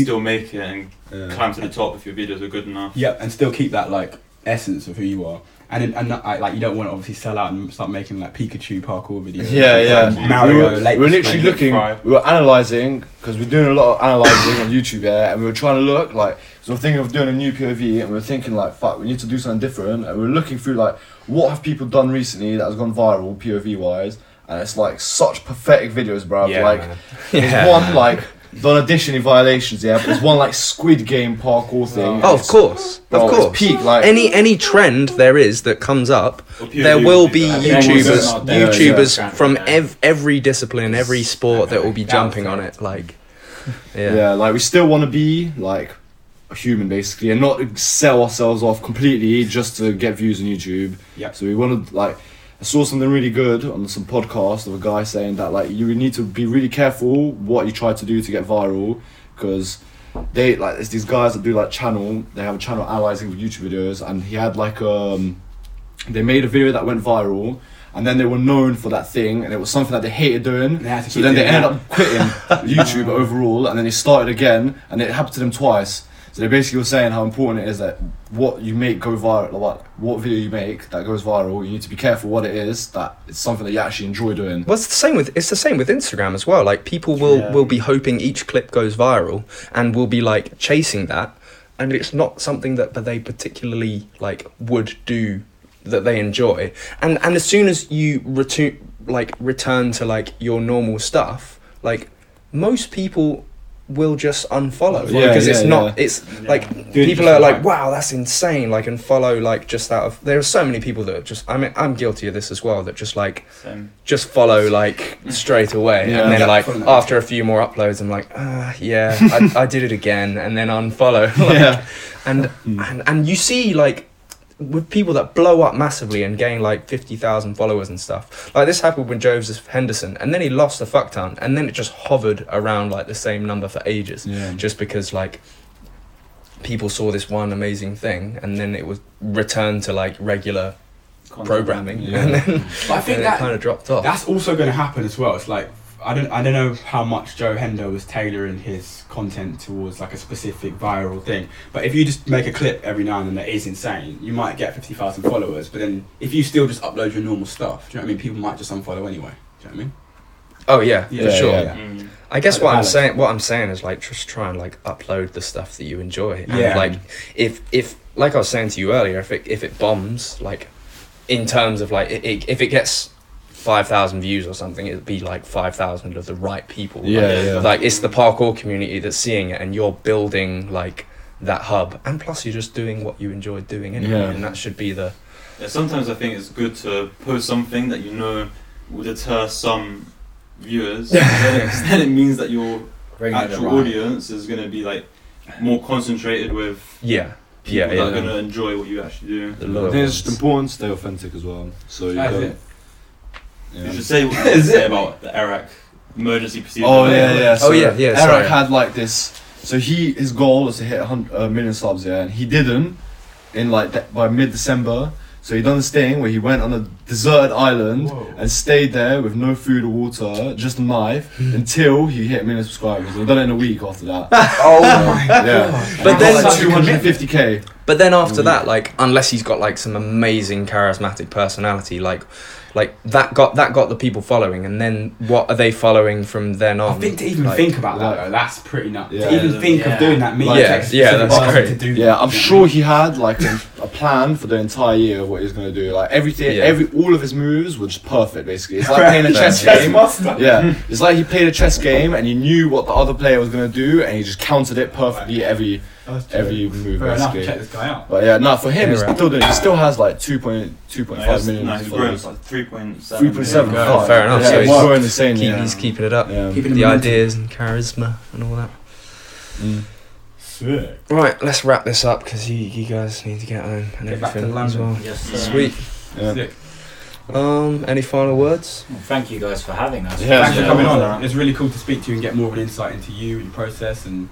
still make it and Yeah. climb to the top if your videos are good enough. Yep, and still keep that like essence of who you are. And then, and not, like you don't want to obviously sell out and start making like Pikachu parkour videos. Yeah, yeah. Like Mario. we were, late we were literally looking, Fry. we were analysing, because we're doing a lot of analysing on YouTube, yeah, and we were trying to look, like, so we're thinking of doing a new POV, and we're thinking, like, fuck, we need to do something different, and we're looking through, like, what have people done recently that has gone viral, POV wise, and it's, like, such pathetic videos, bro. yeah, like, man. there's Yeah. one, like, done addition violations, yeah, but there's one, like, Squid Game parkour thing. Oh, of course, Bro, of oh, course. peak, like, Any any trend there is that comes up, there will be be that. YouTubers, yeah, yeah. YouTubers from ev- every discipline, every sport that will be jumping on it. Like, (laughs) Yeah. yeah, like we still want to be like a human basically, and not sell ourselves off completely just to get views on YouTube. Yeah. So we want to like. I saw something really good on some podcast of a guy saying that like you need to be really careful what you try to do to get viral because they like it's these guys that do like channel they have a channel analyzing YouTube videos and he had like um they made a video that went viral and then they were known for that thing and it was something that they hated doing They so then they doing ended up quitting (laughs) YouTube overall, and then they started again, and it happened to them twice. So they basically were saying how important it is that what you make go viral, like what, what video you make that goes viral, you need to be careful what it is. That it's something that you actually enjoy doing. Well, it's the same with it's the same with Instagram as well. Like people will Yeah. will be hoping each clip goes viral and will be like chasing that, and it's not something that, that they particularly like would do that they enjoy. And and as soon as you return like return to like your normal stuff, like most people will just unfollow Yeah, because yeah, it's not yeah. it's like Doing people are like wow that's insane like and follow like just out of there are so many people that just i mean i'm guilty of this as well that just like Same. just follow like straight away Yeah. and then Yeah, like follow after a few more uploads i'm like ah yeah I, I did it again and then unfollow (laughs) like, Yeah. and, and and you see like with people that blow up massively and gain like 50,000 followers and stuff like this happened with Joseph Henderson and then he lost a fuck ton and then it just hovered around like the same number for ages Yeah. just because like people saw this one amazing thing and then it was returned to like regular Content. programming, Yeah. (laughs) and then But I think and it that kind of dropped off. That's also going to happen as well. It's like I don't I don't know how much Joe Hendo was tailoring his content towards like a specific viral thing. But if you just make a clip every now and then that is insane, you might get fifty thousand followers. But then if you still just upload your normal stuff, do you know what I mean? People might just unfollow anyway. Do you know what I mean? oh yeah, Yeah, for sure. yeah. Mm. I guess Like what I'm balance. saying, what I'm saying is like just try and like upload the stuff that you enjoy. And, Yeah. Like if if like I was saying to you earlier, if it if it bombs, like in terms of like it, it, if it gets five thousand views or something, it'd be like five thousand of the right people. Like, Yeah, yeah. Like it's the parkour community that's seeing it, and you're building like that hub, and plus you're just doing what you enjoy doing anyway, Yeah. and that should be the Yeah, sometimes I think it's good to post something that you know will deter some viewers. (laughs) then, it, then it means that your Bringing it actual around. audience is going to be like more concentrated with yeah people yeah that yeah. are going to enjoy what you actually do. The I loyal think it's just important to stay authentic as well. So you That's don't. It. Yeah. You should say what (laughs) you say it? about the Airrack emergency procedure. Oh yeah, yeah. Oh, yeah, yeah, Airrack sorry. had like this. So he his goal was to hit a hun- a million subs, yeah, and he didn't in like de- by mid December. So he done this thing where he went on a deserted island Whoa. and stayed there with no food or water, just a knife, (laughs) until he hit a million subscribers. And he done it in a week after that. (laughs) Oh my Yeah, But then- like 250k. But then after that, like, unless he's got like some amazing charismatic personality, like, like that got that got the people following, and then what are they following from then on? I think to even Like- think about that though, that's pretty nuts. Yeah. to even think Yeah. of doing that, me Like- text Yeah, specific that's great. to do. Yeah, that, I'm sure he had like a, a plan for the entire year of what he was gonna do. Like everything, Yeah. every all of his moves were just perfect. Basically, it's I mean? like playing a (laughs) chess Chess game. Yeah, it's like he played a chess game and he knew what the other player was gonna do, and he just countered it perfectly every That's true. Every move. Fair enough. basically. Check this guy out. But yeah, no, for him, he's Yeah, right. still doing. He still has like 2.2.5 No, million no, he's grown. followers. It's like 3.7. 3.7. Yeah, Oh, fair enough. Yeah, So he's he's- growing insane. Keep, Yeah. He's keeping it up. yeah. Keeping The momentum. ideas and charisma and all that. Mm. Sick. Right, let's wrap this up because you, you guys need to get home and Get back to everything as London. well. Yes, sir. Sweet. Yeah. Sick. Um, any final words? Well, thank you guys for having us. Yeah. Thanks for Yeah, coming on. It's really cool to speak to you and get more of an insight into you and your process and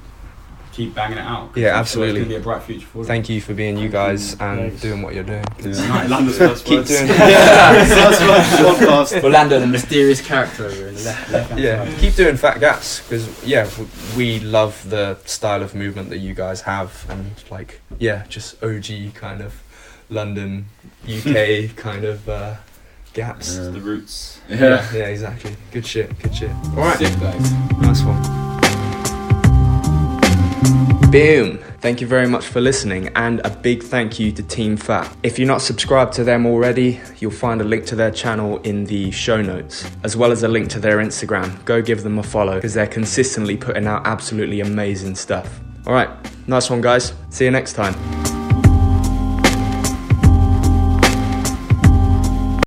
keep banging it out. Yeah, absolutely. It's gonna be a bright future for. Thank you for being you guys and Thanks. doing what you're doing. Yeah. United London's First Keep words. doing (laughs) (laughs) Yeah, so that's what the podcast. Orlando, the mysterious character over in the left. left yeah, keep doing fat gaps because yeah, we love the style of movement that you guys have and like yeah, just OG kind of London, UK (laughs) kind of uh, gaps. Yeah. The roots. Yeah. yeah, exactly. Good shit. Good shit. All right, Sick guys. nice one. Boom. Thank you very much for listening, and a big thank you to Team Phat. If you're not subscribed to them already, you'll find a link to their channel in the show notes, as well as a link to their Instagram. Go give them a follow because they're consistently putting out absolutely amazing stuff. All right, nice one, guys. See you next time.